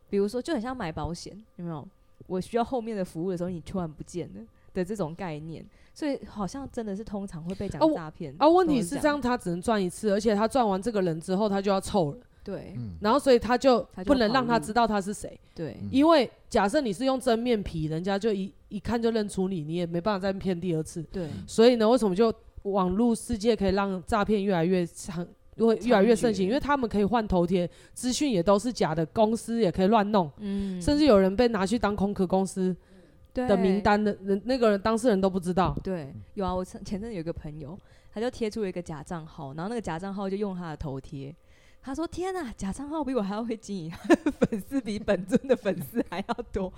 比如说就很像买保险，有没有？我需要后面的服务的时候，你突然不见了的这种概念，所以好像真的是通常会被讲诈骗。啊，问题是这样，他只能赚一次，而且他赚完这个人之后，他就要臭了，对嗯然后所以他就不能让他知道他是谁，对嗯因为假设你是用真面皮，人家就一一看就认出你，你也没办法再骗第二次。对所以呢，为什么就网络世界可以让诈骗越来越长，会越来越盛行？因为他们可以换头贴，资讯也都是假的，公司也可以乱弄，嗯甚至有人被拿去当空壳公司的名单的人，那个人当事人都不知道。对，有啊，我前前阵有一个朋友，他就贴出了一个假账号，然后那个假账号就用他的头贴。他说：“天呐，假账号比我还要会经营，(laughs) 粉丝比本尊的粉丝还要多。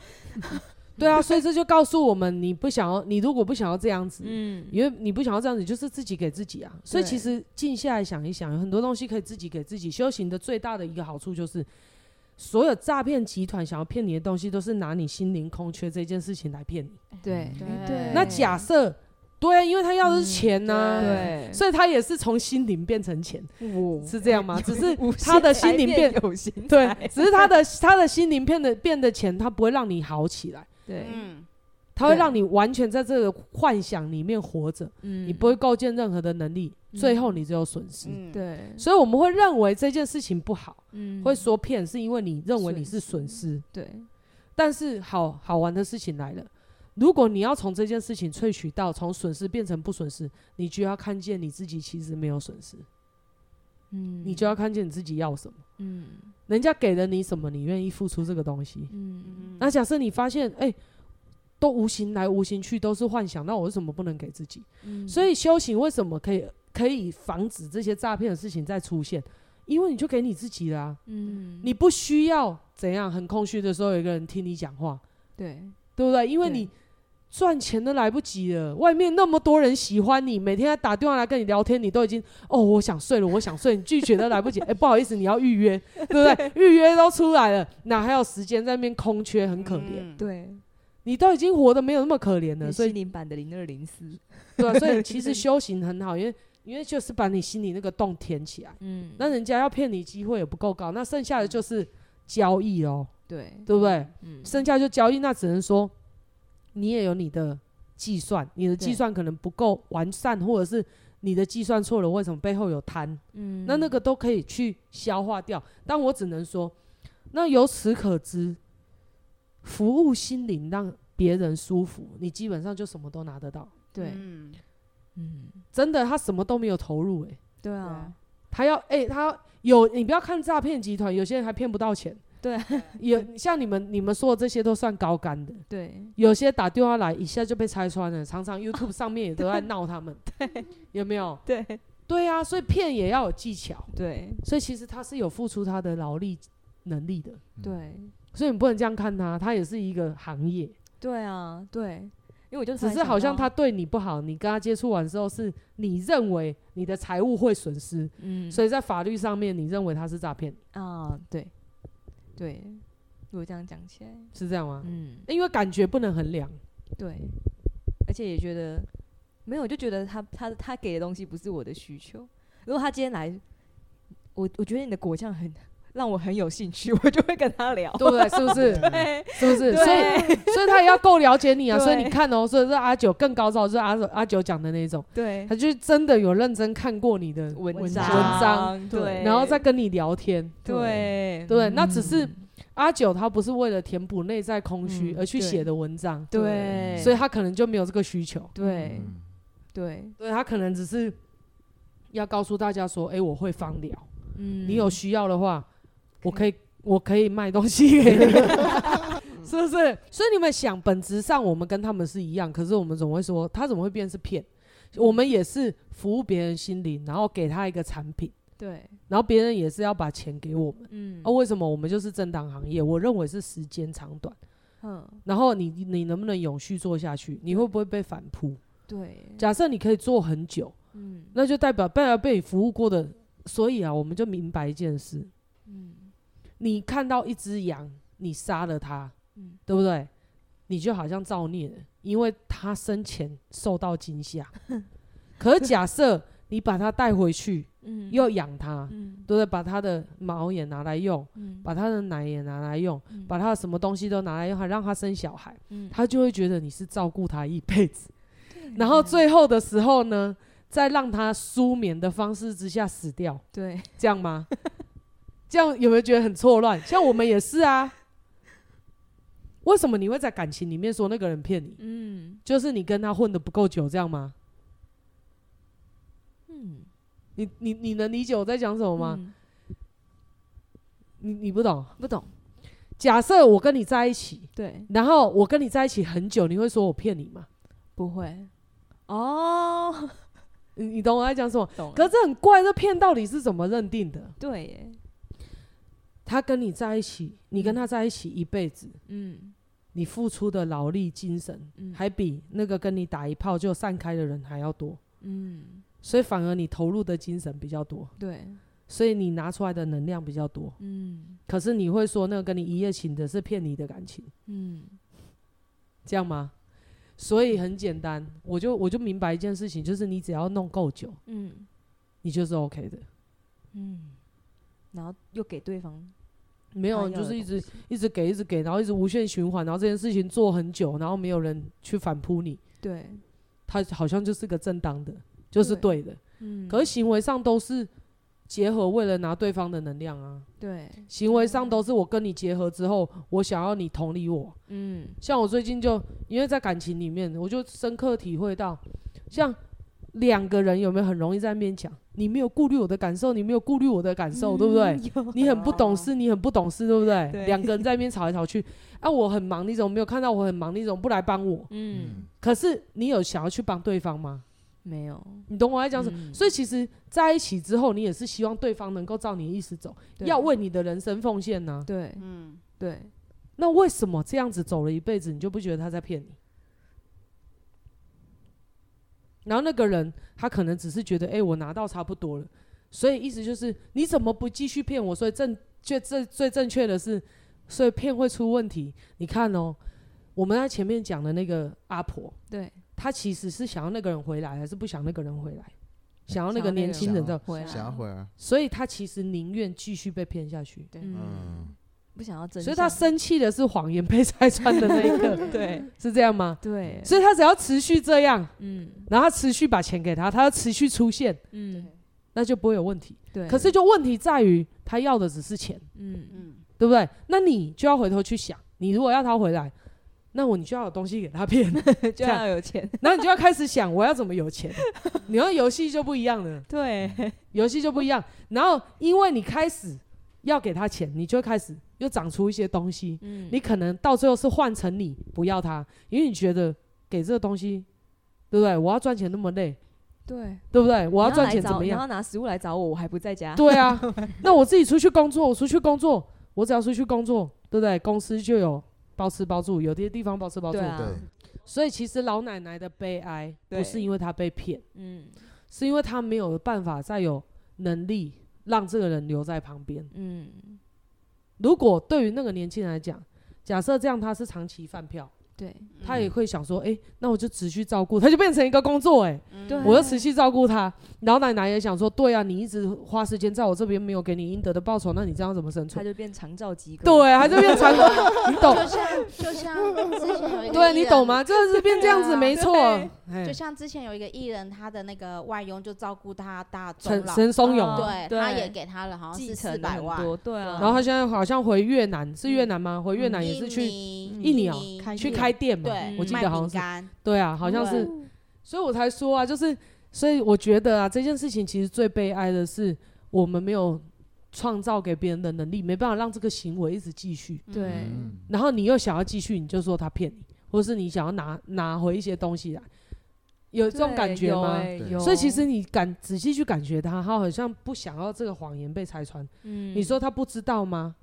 (laughs) 对啊，所以这就告诉我们，你不想要，你如果不想要这样子，嗯，因为你不想要这样子，就是自己给自己啊。所以其实静下来想一想，有很多东西可以自己给自己。修行的最大的一个好处就是，所有诈骗集团想要骗你的东西，都是拿你心灵空缺这件事情来骗你。对。对。那假设，对啊，因为他要的是钱呢、啊嗯对，所以他也是从心灵变成钱，是这样吗？(laughs) 只是他的心灵变有形对，只是他的他的心灵变得变得钱，他不会让你好起来，对，嗯，他会让你完全在这个幻想里面活着，嗯。你不会构建任何的能力，嗯。最后你只有损失。嗯，对，所以我们会认为这件事情不好，嗯。会说骗是因为你认为你是损损失。对，但是好好玩的事情来了，如果你要从这件事情萃取到从损失变成不损失，你就要看见你自己其实没有损失，嗯。你就要看见你自己要什么，嗯。人家给了你什么，你愿意付出这个东西。嗯。那假设你发现，哎、都无形来无形去，都是幻想，那我为什么不能给自己？嗯所以修行为什么可以可以防止这些诈骗的事情再出现？因为你就给你自己啦、嗯你不需要怎样很空虚的时候有一个人听你讲话，对对不对？因为你赚钱都来不及了，外面那么多人喜欢你，每天还打电话来跟你聊天，你都已经哦，我想睡了，我想睡，你拒绝都来不及。(laughs) 哎、不好意思，你要预约，对不对？(laughs) 预约都出来了，哪还有时间在那边空缺，很可怜。嗯，对，你都已经活得没有那么可怜了，所以心灵版的零二零四，(laughs) 对、啊，所以 (laughs) 其实修行很好，因为因为就是把你心里那个洞填起来。嗯，那人家要骗你机会也不够高，那剩下的就是交易哦，对，对不对？嗯，剩下就交易，那只能说你也有你的计算，你的计算可能不够完善，或者是你的计算错了，为什么背后有贪？嗯那那个都可以去消化掉。但我只能说，那由此可知，服务心灵让别人舒服，你基本上就什么都拿得到。对，嗯。嗯，真的，他什么都没有投入、欸，对啊，他要哎、他有你不要看诈骗集团，有些人还骗不到钱。对，(laughs) 有像你们你们说的这些都算高干的，对，有些打电话来一下就被拆穿了，常常 (laughs) YouTube 上面也都在闹他们，(laughs) 对。有没有？对，对啊，所以骗也要有技巧，对，所以其实他是有付出他的劳力能力的，对，所以你不能这样看他，他也是一个行业，对啊，对，因为我就只是好像他，对你不好，你跟他接触完之后是你认为你的财务会损失，嗯，所以在法律上面你认为他是诈骗，啊，对，对，如果这样讲起来，是这样吗？嗯，因为感觉不能衡量，对，而且也觉得没有，就觉得他他他给的东西不是我的需求。如果他今天来，我我觉得你的果酱很让我很有兴趣，我就会跟他聊。对不 (laughs) 对？是不是？对是不是？所以所以他也要够了解你啊。(laughs) 所以你看哦，所以是阿九更高招，就是阿阿九讲的那种，对他就真的有认真看过你的，文文章文章对，然后再跟你聊天。对对那只是嗯阿九他不是为了填补内在空虚嗯而去写的文章，对，所以他可能就没有这个需求。对嗯对，对他可能只是要告诉大家说，哎，我会放疗，嗯你有需要的话，我可以我可以卖东西给你，(laughs) 是不是？所以你们想，本质上我们跟他们是一样，可是我们总会说，他怎么会变成是骗？我们也是服务别人心灵，然后给他一个产品，对，然后别人也是要把钱给我们。嗯啊，为什么我们就是正当行业？我认为是时间长短，嗯，然后你你能不能永续做下去？你会不会被反扑？对，假设你可以做很久，嗯那就代表被你服务过的。所以啊，我们就明白一件事：嗯你看到一只羊，你杀了它，嗯对不对？你就好像造孽了，因为它生前受到惊吓。(laughs) 可是假设你把它带回去，嗯又养它，嗯对不对？把它的毛也拿来用，嗯把它的奶也拿来用，嗯把它的什么东西都拿来用，还让它生小孩，嗯他就会觉得你是照顾他一辈子。然后最后的时候呢，再让它舒眠的方式之下死掉，对，这样吗？(laughs) 这样有没有觉得很错乱？像我们也是啊。为什么你会在感情里面说那个人骗你？嗯就是你跟他混的不够久，这样吗？嗯你你你能理解我在讲什么吗？嗯你你不懂。不懂，假设我跟你在一起，对，然后我跟你在一起很久，你会说我骗你吗？不会，哦，你你懂我在讲什么？懂，可是很怪，这骗到底是怎么认定的？对耶，他跟你在一起，你跟他在一起一辈子，嗯。你付出的劳力、精神，嗯。还比那个跟你打一炮就散开的人还要多，嗯，所以反而你投入的精神比较多。对，所以你拿出来的能量比较多。嗯。可是你会说那个跟你一夜情的是骗你的感情，嗯。这样吗？所以很简单，我就我就明白一件事情，就是你只要弄够久，嗯。你就是 OK 的。嗯，然后又给对方，没有，就是一直一直给，一直给，然后一直无限循环，然后这件事情做很久，然后没有人去反扑你，对，他好像就是个正当的，就是对的。嗯，可是行为上都是结合，为了拿对方的能量啊。对，行为上都是我跟你结合之后，我想要你同理我。嗯像我最近就因为在感情里面，我就深刻体会到，像两个人有没有很容易在面讲，你没有顾虑我的感受，你没有顾虑我的感受，对不对？你很不懂事，你很不懂事，对不对？对两个人在那边吵来吵去，啊，我很忙，你怎么没有看到我很忙？你怎么不来帮我？嗯，可是你有想要去帮对方吗？没有，你懂我在讲什么？嗯所以其实在一起之后，你也是希望对方能够照你的意思走，要为你的人生奉献呢。对嗯，对，那为什么这样子走了一辈子，你就不觉得他在骗你？然后那个人他可能只是觉得，哎、我拿到差不多了，所以意思就是你怎么不继续骗我？所以正最最最正确的是，所以骗会出问题。你看哦，我们在前面讲的那个阿婆，对，她其实是想要那个人回来，还是不想那个人回来？想要那个年轻人的，回来想要回来，所以她其实宁愿继续被骗下去。对，嗯，嗯，不想要真相，所以他生气的是谎言被拆穿的那一个，(laughs) 对。是这样吗？对，所以他只要持续这样，嗯。然后他持续把钱给他，他要持续出现，嗯。那就不会有问题。对，可是就问题在于，他要的只是钱，嗯。嗯，对不对？那你就要回头去想，你如果要他回来，那我你就要有东西给他骗，(laughs) 就要有钱，然后你就要开始想我要怎么有钱。(laughs) 你要游戏就不一样了，对，游戏就不一样。然后因为你开始要给他钱，你就会开始又长出一些东西，嗯你可能到最后是换成你不要他，因为你觉得给这个东西，对不对？我要赚钱那么累。对，对不对？我要赚钱怎么样？要拿食物来找我，我还不在家，对啊，(laughs) 那我自己出去工作，我出去工作，我只要出去工作，对不对？公司就有包吃包住，有些地方包吃包住。对啊对，所以其实老奶奶的悲哀不是因为她被骗，嗯是因为她没有办法再有能力让这个人留在旁边。嗯如果对于那个年轻人来讲，假设这样他是长期饭票，对他也会想说，哎、那我就持续照顾，他就变成一个工作、哎。对，我就持续照顾他。老奶奶也想说，对啊，你一直花时间在我这边，没有给你应得的报酬，那你这样怎么生存？他就变长照机构，对啊，他就变成 (laughs) 你懂就？像就像之前有一个对，艺人你懂？吗？就是变这样子，对啊没错。哎就像之前有一个艺人，他的那个外佣就照顾他大终陈老，陈松勇，哦对，对他也给他了好像是继承了四百万，多，对啊，然后他现在好像回越南，是越南吗？回越南也是去印印尼哦去开店开店嘛。对，我记得好像是。对啊，好像是。所以我才说啊，就是，所以我觉得啊，这件事情其实最悲哀的是，我们没有创造给别人的能力，没办法让这个行为一直继续。对嗯，然后你又想要继续，你就说他骗你，或者是你想要拿拿回一些东西来，有这种感觉吗？所以其实你感仔细去感觉他，他好像不想要这个谎言被拆穿。嗯你说他不知道吗？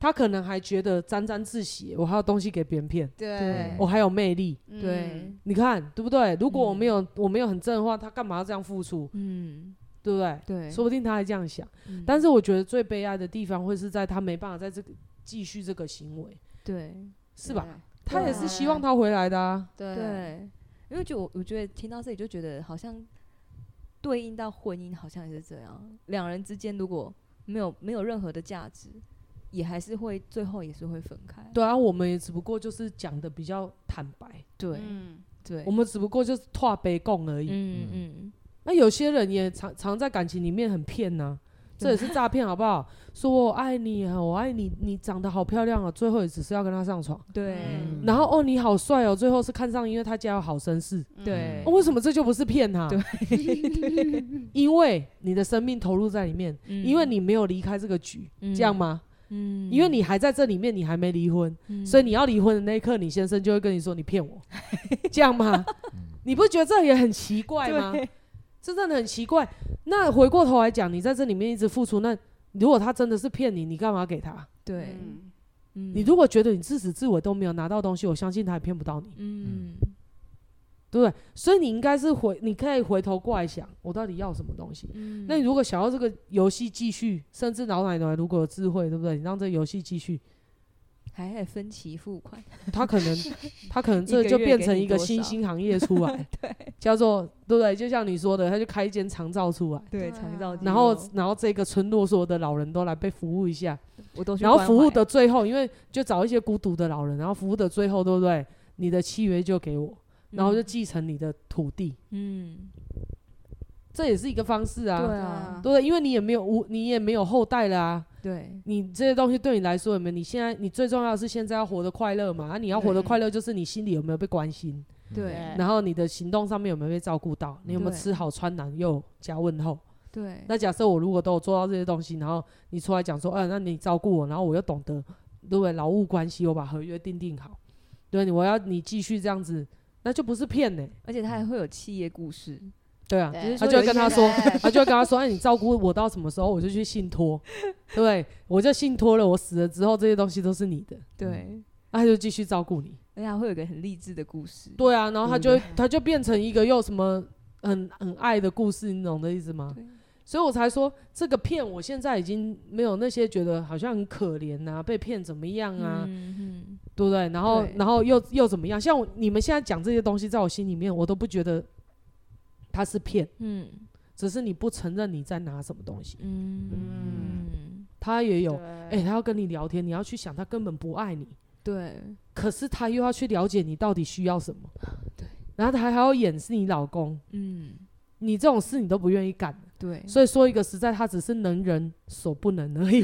他可能还觉得沾沾自喜，我还有东西给别人骗，对我还有魅力。嗯对，你看对不对？如果我嗯没有、我没有很正的话，他干嘛要这样付出？嗯对不对？对，说不定他还这样想。嗯但是我觉得最悲哀的地方会是在他没办法在这个继续这个行为，对是吧？？他也是希望他回来的啊。对对，因为就我我觉得听到这里就觉得好像对应到婚姻，好像也是这样，两人之间如果没有没有任何的价值，也还是会最后也是会分开。对啊，我们也只不过就是讲的比较坦白，对嗯，对我，们只不过就是拓杯共而已。嗯嗯那有些人也常常在感情里面很骗呐、这也是诈骗，好不好？说我爱你啊，我爱你，你长得好漂亮啊，最后也只是要跟他上床。对嗯然后哦，你好帅哦，最后是看上，因为他家有好绅士。对哦为什么这就不是骗他？对，(laughs) 因为你的生命投入在里面，嗯因为你没有离开这个局，嗯这样吗？嗯因为你还在这里面，你还没离婚，嗯所以你要离婚的那一刻，你先生就会跟你说你骗我，(laughs) 这样吗？你不觉得这也很奇怪吗？这真的很奇怪。那回过头来讲，你在这里面一直付出，那如果他真的是骗你，你干嘛给他？对，嗯嗯你如果觉得你自始至尾都没有拿到东西，我相信他也骗不到你。嗯对不对？所以你应该是回，你可以回头过来想，我到底要什么东西？嗯那你如果想要这个游戏继续，甚至老奶奶如果有智慧，对不对？你让这个游戏继续，还得分期付款，他可能 (laughs) 他可能这就变成一个新兴行业出来，(laughs) 叫做对不对？就像你说的，他就开一间长照出来，对，长照，然后然后这个村落所有的老人都来被服务一下，我都去然后服务的最后，因为就找一些孤独的老人，然后服务的最后，对不对？你的契约就给我，然后就继承你的土地，嗯，这也是一个方式啊，对啊，对？因为你也没有无，你也没有后代了啊。对，你这些东西对你来说有没有？你现在你最重要的是现在要活得快乐嘛？啊，你要活得快乐，就是你心里有没有被关心，对，然后你的行动上面有没有被照顾到？你有没有吃好穿暖又加问候？对，那假设我如果都有做到这些东西，然后你出来讲说，嗯、那你照顾我，然后我又懂得对不对？劳务关系，我把合约订定好，对，你我要你继续这样子，那就不是骗呢、而且他还会有企业故事，对啊，对。他就会跟他说，(laughs) 他就会跟他说：“哎，你照顾我到什么时候，我就去信托，对 (laughs) 不对？我就信托了，我死了之后，这些东西都是你的，对，那他就继续照顾你。而且还会有一个很励志的故事，对啊，然后他就他就变成一个又什么很很爱的故事，你懂的意思吗？对？所以我才说这个骗，我现在已经没有那些觉得好像很可怜啊，被骗怎么样啊，嗯嗯，对不对？然后然后又又怎么样？像你们现在讲这些东西，在我心里面，我都不觉得他是骗，嗯。只是你不承认你在拿什么东西。嗯。嗯，他也有，对。哎、他要跟你聊天，你要去想他根本不爱你，对。可是他又要去了解你到底需要什么，对，然后他还要掩饰你老公，嗯。你这种事你都不愿意干，对，所以说一个实在，他只是能人所不能而已，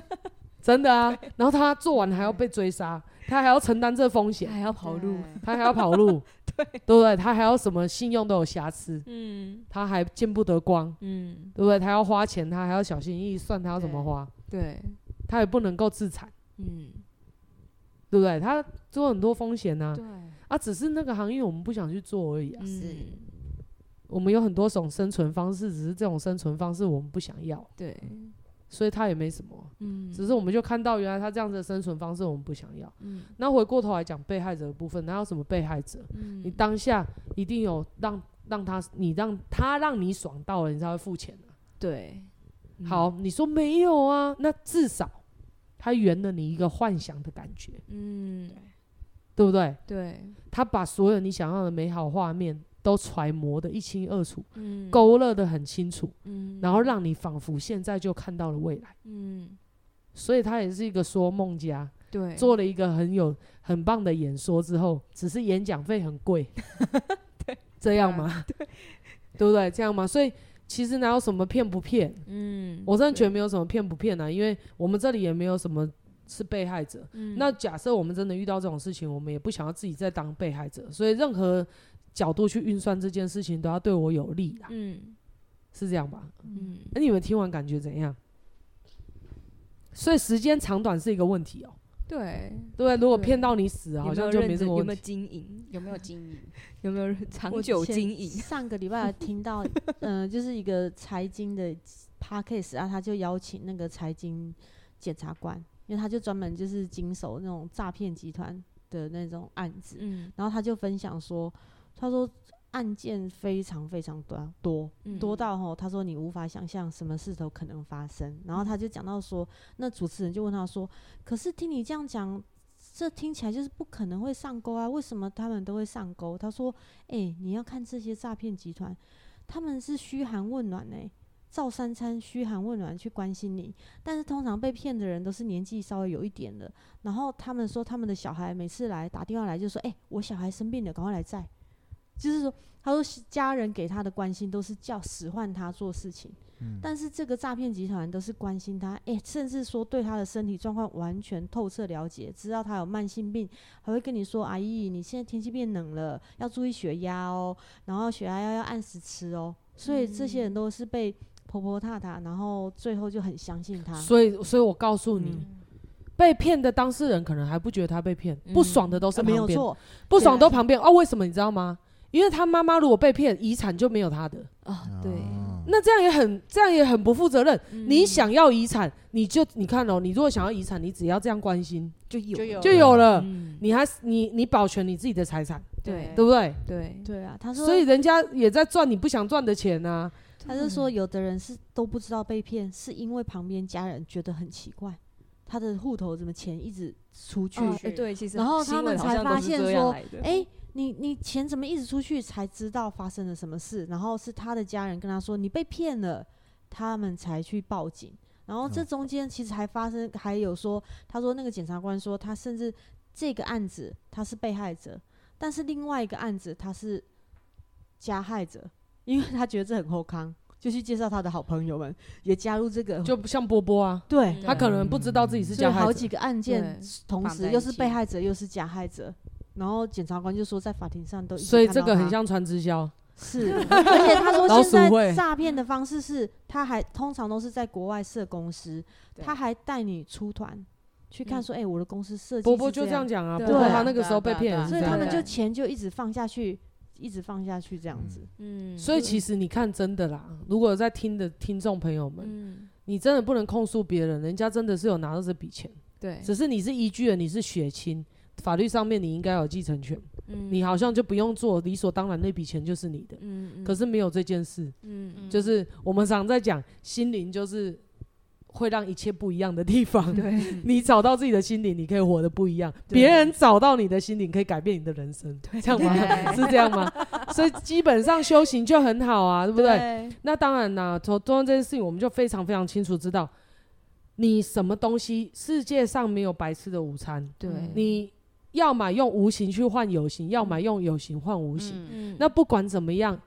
(laughs) 真的啊。然后他做完还要被追杀，他还要承担这风险，还要跑路，他还要跑路，(laughs) 对。对不对？他还要什么信用都有瑕疵，嗯他还见不得光，嗯，对不对？他要花钱，他还要小心翼翼算他要怎么花，对，他也不能够自残，嗯。对不对？他做很多风险啊。对，啊，只是那个行业我们不想去做而已啊。嗯，我们有很多种生存方式，只是这种生存方式我们不想要，对，所以他也没什么。嗯，只是我们就看到原来他这样子的生存方式我们不想要。嗯那回过头来讲被害者的部分，哪有什么被害者？嗯，你当下一定有让让他，你让他让你爽到了，你才会付钱啊。对，嗯好，你说没有啊？那至少他圆了你一个幻想的感觉，嗯，对不对？对，他把所有你想要的美好画面都揣摩的一清二楚。嗯，勾勒的很清楚，嗯，然后让你仿佛现在就看到了未来，嗯，所以他也是一个说梦家，对，做了一个很有很棒的演说之后，只是演讲费很贵，(laughs) 这样吗？(laughs) 对，对不对？这样吗？所以其实哪有什么骗不骗？嗯，我真的觉得没有什么骗不骗啊，因为我们这里也没有什么是被害者。嗯那假设我们真的遇到这种事情，我们也不想要自己再当被害者，所以任何角度去运算这件事情都要对我有利啦，嗯是这样吧？嗯那、你们听完感觉怎样？所以时间长短是一个问题哦、对，对不对？如果对骗到你死，好有没有像就认真有没有没这个问题。经营，有没有经营？有没有 (laughs) (laughs) 长我前久经营？上个礼拜听到，嗯、(laughs) 就是一个财经的 podcast 啊，他就邀请那个财经检察官，因为他就专门就是经手那种诈骗集团的那种案子，嗯然后他就分享说，他说案件非常非常多多嗯多到吼，他说你无法想象什么事都可能发生。然后他就讲到说，那主持人就问他说，可是听你这样讲。这听起来就是不可能会上钩啊！为什么他们都会上钩？他说：“哎、你要看这些诈骗集团，他们是嘘寒问暖呢、照三餐嘘寒问暖去关心你，但是通常被骗的人都是年纪稍微有一点的。然后他们说他们的小孩每次来打电话来就说：‘哎、我小孩生病了，赶快来载。’就是说，他说家人给他的关心都是叫使唤他做事情。嗯，但是这个诈骗集团都是关心他，诶、甚至说对他的身体状况完全透彻了解，知道他有慢性病，还会跟你说：“阿姨，你现在天气变冷了，要注意血压哦，然后血压要要按时吃哦。”所以这些人都是被婆婆踏踏，然后最后就很相信他。所以，所以我告诉你，嗯被骗的当事人可能还不觉得他被骗，嗯不爽的都是呃没旁边，有错，不爽都旁边哦？为什么你知道吗？因为他妈妈如果被骗，遗产就没有他的。啊，对，哦那这样也很，这样也很不负责任。嗯你想要遗产，你就你看哦，你如果想要遗产，你只要这样关心就有就有就有了。嗯你还你你保全你自己的财产，对对不对？对，对啊，他说，所以人家也在赚你不想赚的钱啊。他就说，有的人是都不知道被骗，是因为旁边家人觉得很奇怪，他的户头怎么钱一直出去？对，其实然后他们才发现说，哎，哎、你你钱怎么一直出去？才知道发生了什么事，然后是他的家人跟他说你被骗了，他们才去报警。然后这中间其实还发生，还有说，他说那个检察官说，他甚至这个案子他是被害者，但是另外一个案子他是加害者，因为他觉得这很后康，就去介绍他的好朋友们也加入这个，就不像波波啊，对，他可能不知道自己是加害者。好几个案件同时又是被害者又是加害者，然后检察官就说在法庭上都所以这个很像传直销，是，(laughs) 而且他说现在诈骗的方式是，他还通常都是在国外设公司，他还带你出团去看嗯。说，哎、我的公司设计波波就这样讲啊。对波波啊他那个时候被骗对啊也是这样。所以他们就钱就一直放下去，一直放下去这样子。嗯。所以其实你看，真的啦，如果在听的听众朋友们，嗯，你真的不能控诉别人，人家真的是有拿到这笔钱，对，只是你是依据了你是血亲，法律上面你应该有继承权，你好像就不用做，理所当然那笔钱就是你的。嗯，可是没有这件事，嗯就是我们常在讲，心灵就是会让一切不一样的地方。对，你找到自己的心灵，你可以活得不一样；别人找到你的心灵，可以改变你的人生。这样吗？是这样吗？所以基本上修行就很好啊，对不对？对？那当然啦，从做这件事情，我们就非常非常清楚知道，你什么东西，世界上没有白吃的午餐。对，你要么用无形去换有形，要么用有形换无形。嗯那不管怎么样，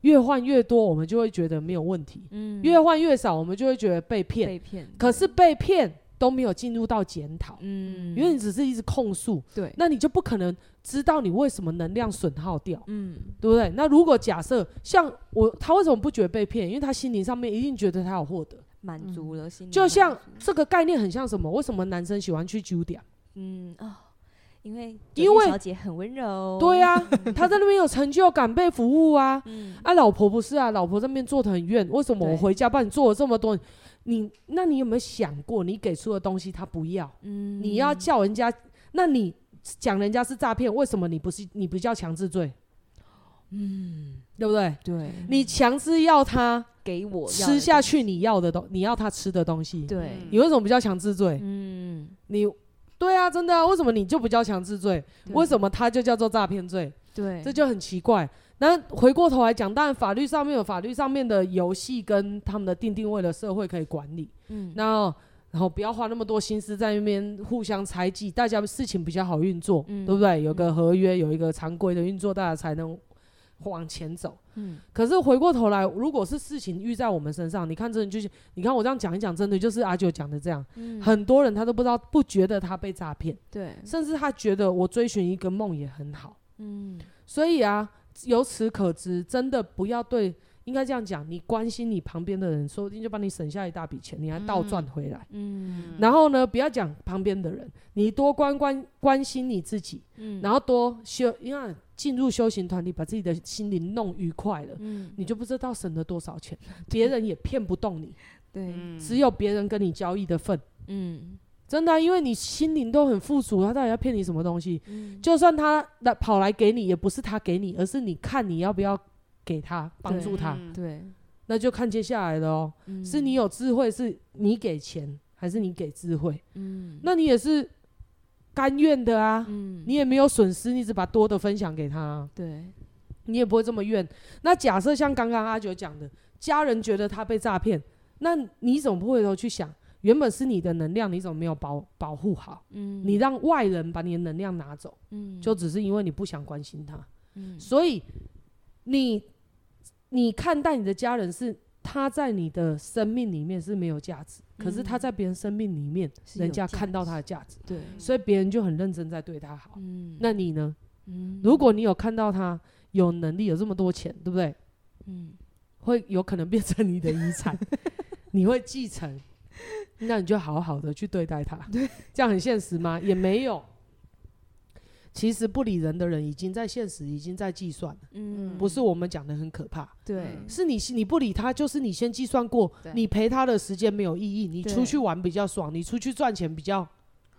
越换越多，我们就会觉得没有问题；嗯越换越少，我们就会觉得被骗。被骗，可是被骗都没有进入到检讨，嗯，因为你只是一直控诉，对，那你就不可能知道你为什么能量损耗掉。嗯对不对？那如果假设像我，他为什么不觉得被骗？因为他心灵上面一定觉得他有获得。满足了心就像这个概念很像什么？为什么男生喜欢去酒店？嗯哦，因为因为小姐很温柔，对啊，(laughs) 他在那边有成就感，被服务啊。嗯，啊，老婆不是啊，老婆那边做的很怨。为什么我回家帮你做了这么多？你那你有没有想过，你给出的东西他不要？嗯你要叫人家，那你讲人家是诈骗，为什么你不是你不叫强制罪？嗯，对不对？对你强制要他给我吃下去你要的东，你要他吃的东西，对，你为什么不叫强制罪？嗯，你对啊，真的啊，为什么你就不叫强制罪？为什么他就叫做诈骗罪？对，这就很奇怪。那回过头来讲，当然法律上面有法律上面的游戏跟他们的定定，位的社会可以管理。嗯，那然后不要花那么多心思在那边互相猜忌，大家事情比较好运作，嗯对不对？有个合约，有一个常规的运作，大家才能往前走。嗯，可是回过头来，如果是事情遇在我们身上，你看真的就是，你看我这样讲一讲，真的就是阿九讲的这样，嗯。很多人他都不知道，不觉得他被诈骗，对，甚至他觉得我追寻一个梦也很好。嗯，所以啊，由此可知，真的不要对，应该这样讲，你关心你旁边的人，说不定就帮你省下一大笔钱，你还倒赚回来。嗯，然后呢，不要讲旁边的人，你多关关关心你自己，嗯，然后多修，因为进入修行团体，把自己的心灵弄愉快了，嗯，你就不知道省了多少钱，(laughs) 别人也骗不动你，对，只有别人跟你交易的份。嗯，真的啊、因为你心灵都很富足，他到底要骗你什么东西？嗯，就算他来跑来给你，也不是他给你，而是你看你要不要给他帮助他，对，那就看接下来的哦。嗯。是你有智慧，是你给钱，还是你给智慧？嗯，那你也是甘愿的啊，嗯，你也没有损失，你只把多的分享给他啊，对，你也不会这么怨。那假设像刚刚阿九讲的，家人觉得他被诈骗，那你怎么不回头去想？原本是你的能量，你怎么没有保保护好？嗯，你让外人把你的能量拿走，嗯，就只是因为你不想关心他。嗯，所以你你看待你的家人是他在你的生命里面是没有价值，可是他在别人生命里面，人家看到他的价值，对，所以别人就很认真在对他好。嗯，那你呢？嗯，如果你有看到他有能力有这么多钱，对不对？嗯，会有可能变成你的遗产，(laughs) 你会继承，那你就好好的去对待他。对，这样很现实吗？也没有。其实不理人的人已经在现实已经在计算了，嗯，不是我们讲的很可怕，对，是你你不理他，就是你先计算过，你陪他的时间没有意义，你出去玩比较爽，你出去赚钱比较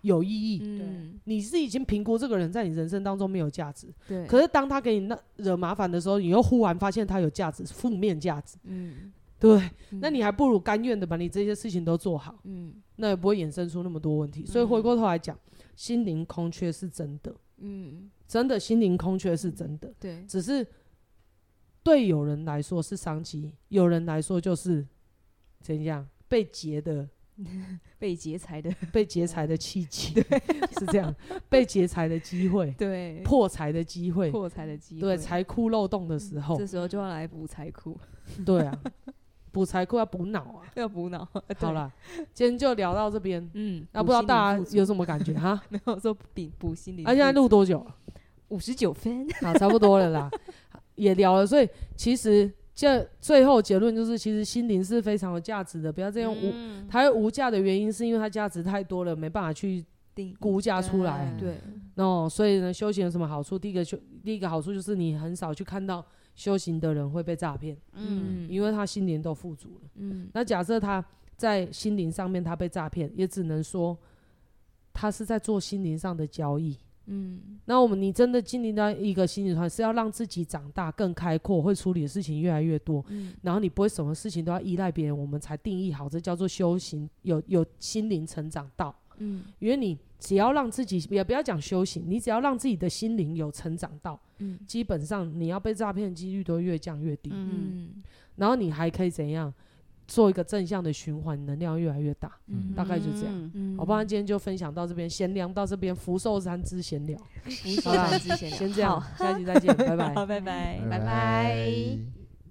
有意义，嗯，你是已经评估这个人在你人生当中没有价值，对，可是当他给你那惹麻烦的时候，你又忽然发现他有价值，负面价值，嗯，对，嗯。那你还不如甘愿的把你这些事情都做好，嗯。那也不会衍生出那么多问题。所以回过头来讲，心灵空缺是真的，嗯，真的心灵空缺是真的，对，只是对有人来说是商机，有人来说就是怎样被劫的、(laughs) 被劫财的，被劫财的契机，(laughs) 是这样，被劫财的机会，对，破财的机会，破财的机会，对，财库漏洞的时候。这，时候就要来补财库，(laughs) 对啊，补财库要补脑啊。要补脑。(laughs) 好，了，今天就聊到这边。嗯，那不知道大家有什么感觉哈？没有说补补心理？(laughs) 啊，现在录多久了？五十九分，(laughs) 好，差不多了啦，也聊了。所以其实这最后结论就是，其实心灵是非常有价值的。不要再用无，嗯它会无价的原因是因为它价值太多了，没办法去估价出来。对，哦，所以呢，修行有什么好处？第一个修，第一个好处就是你很少去看到修行的人会被诈骗，嗯因为他心灵都富足了。嗯那假设他在心灵上面他被诈骗，也只能说他是在做心灵上的交易。嗯那我们你真的经历到一个心理团，是要让自己长大更开阔，会处理的事情越来越多，嗯然后你不会什么事情都要依赖别人，我们才定义好，这叫做修行，有有心灵成长道。嗯因为你只要让自己，也不要讲修行，你只要让自己的心灵有成长到，嗯。基本上你要被诈骗的几率都会越降越低。嗯嗯然后你还可以怎样做一个正向的循环，能量越来越大。嗯。大概就这样。好不然？今天就分享到这边，闲聊到这边，福寿山之闲聊，福寿山之闲聊。先这样，下期再见，拜拜。(laughs) 好，拜拜，拜拜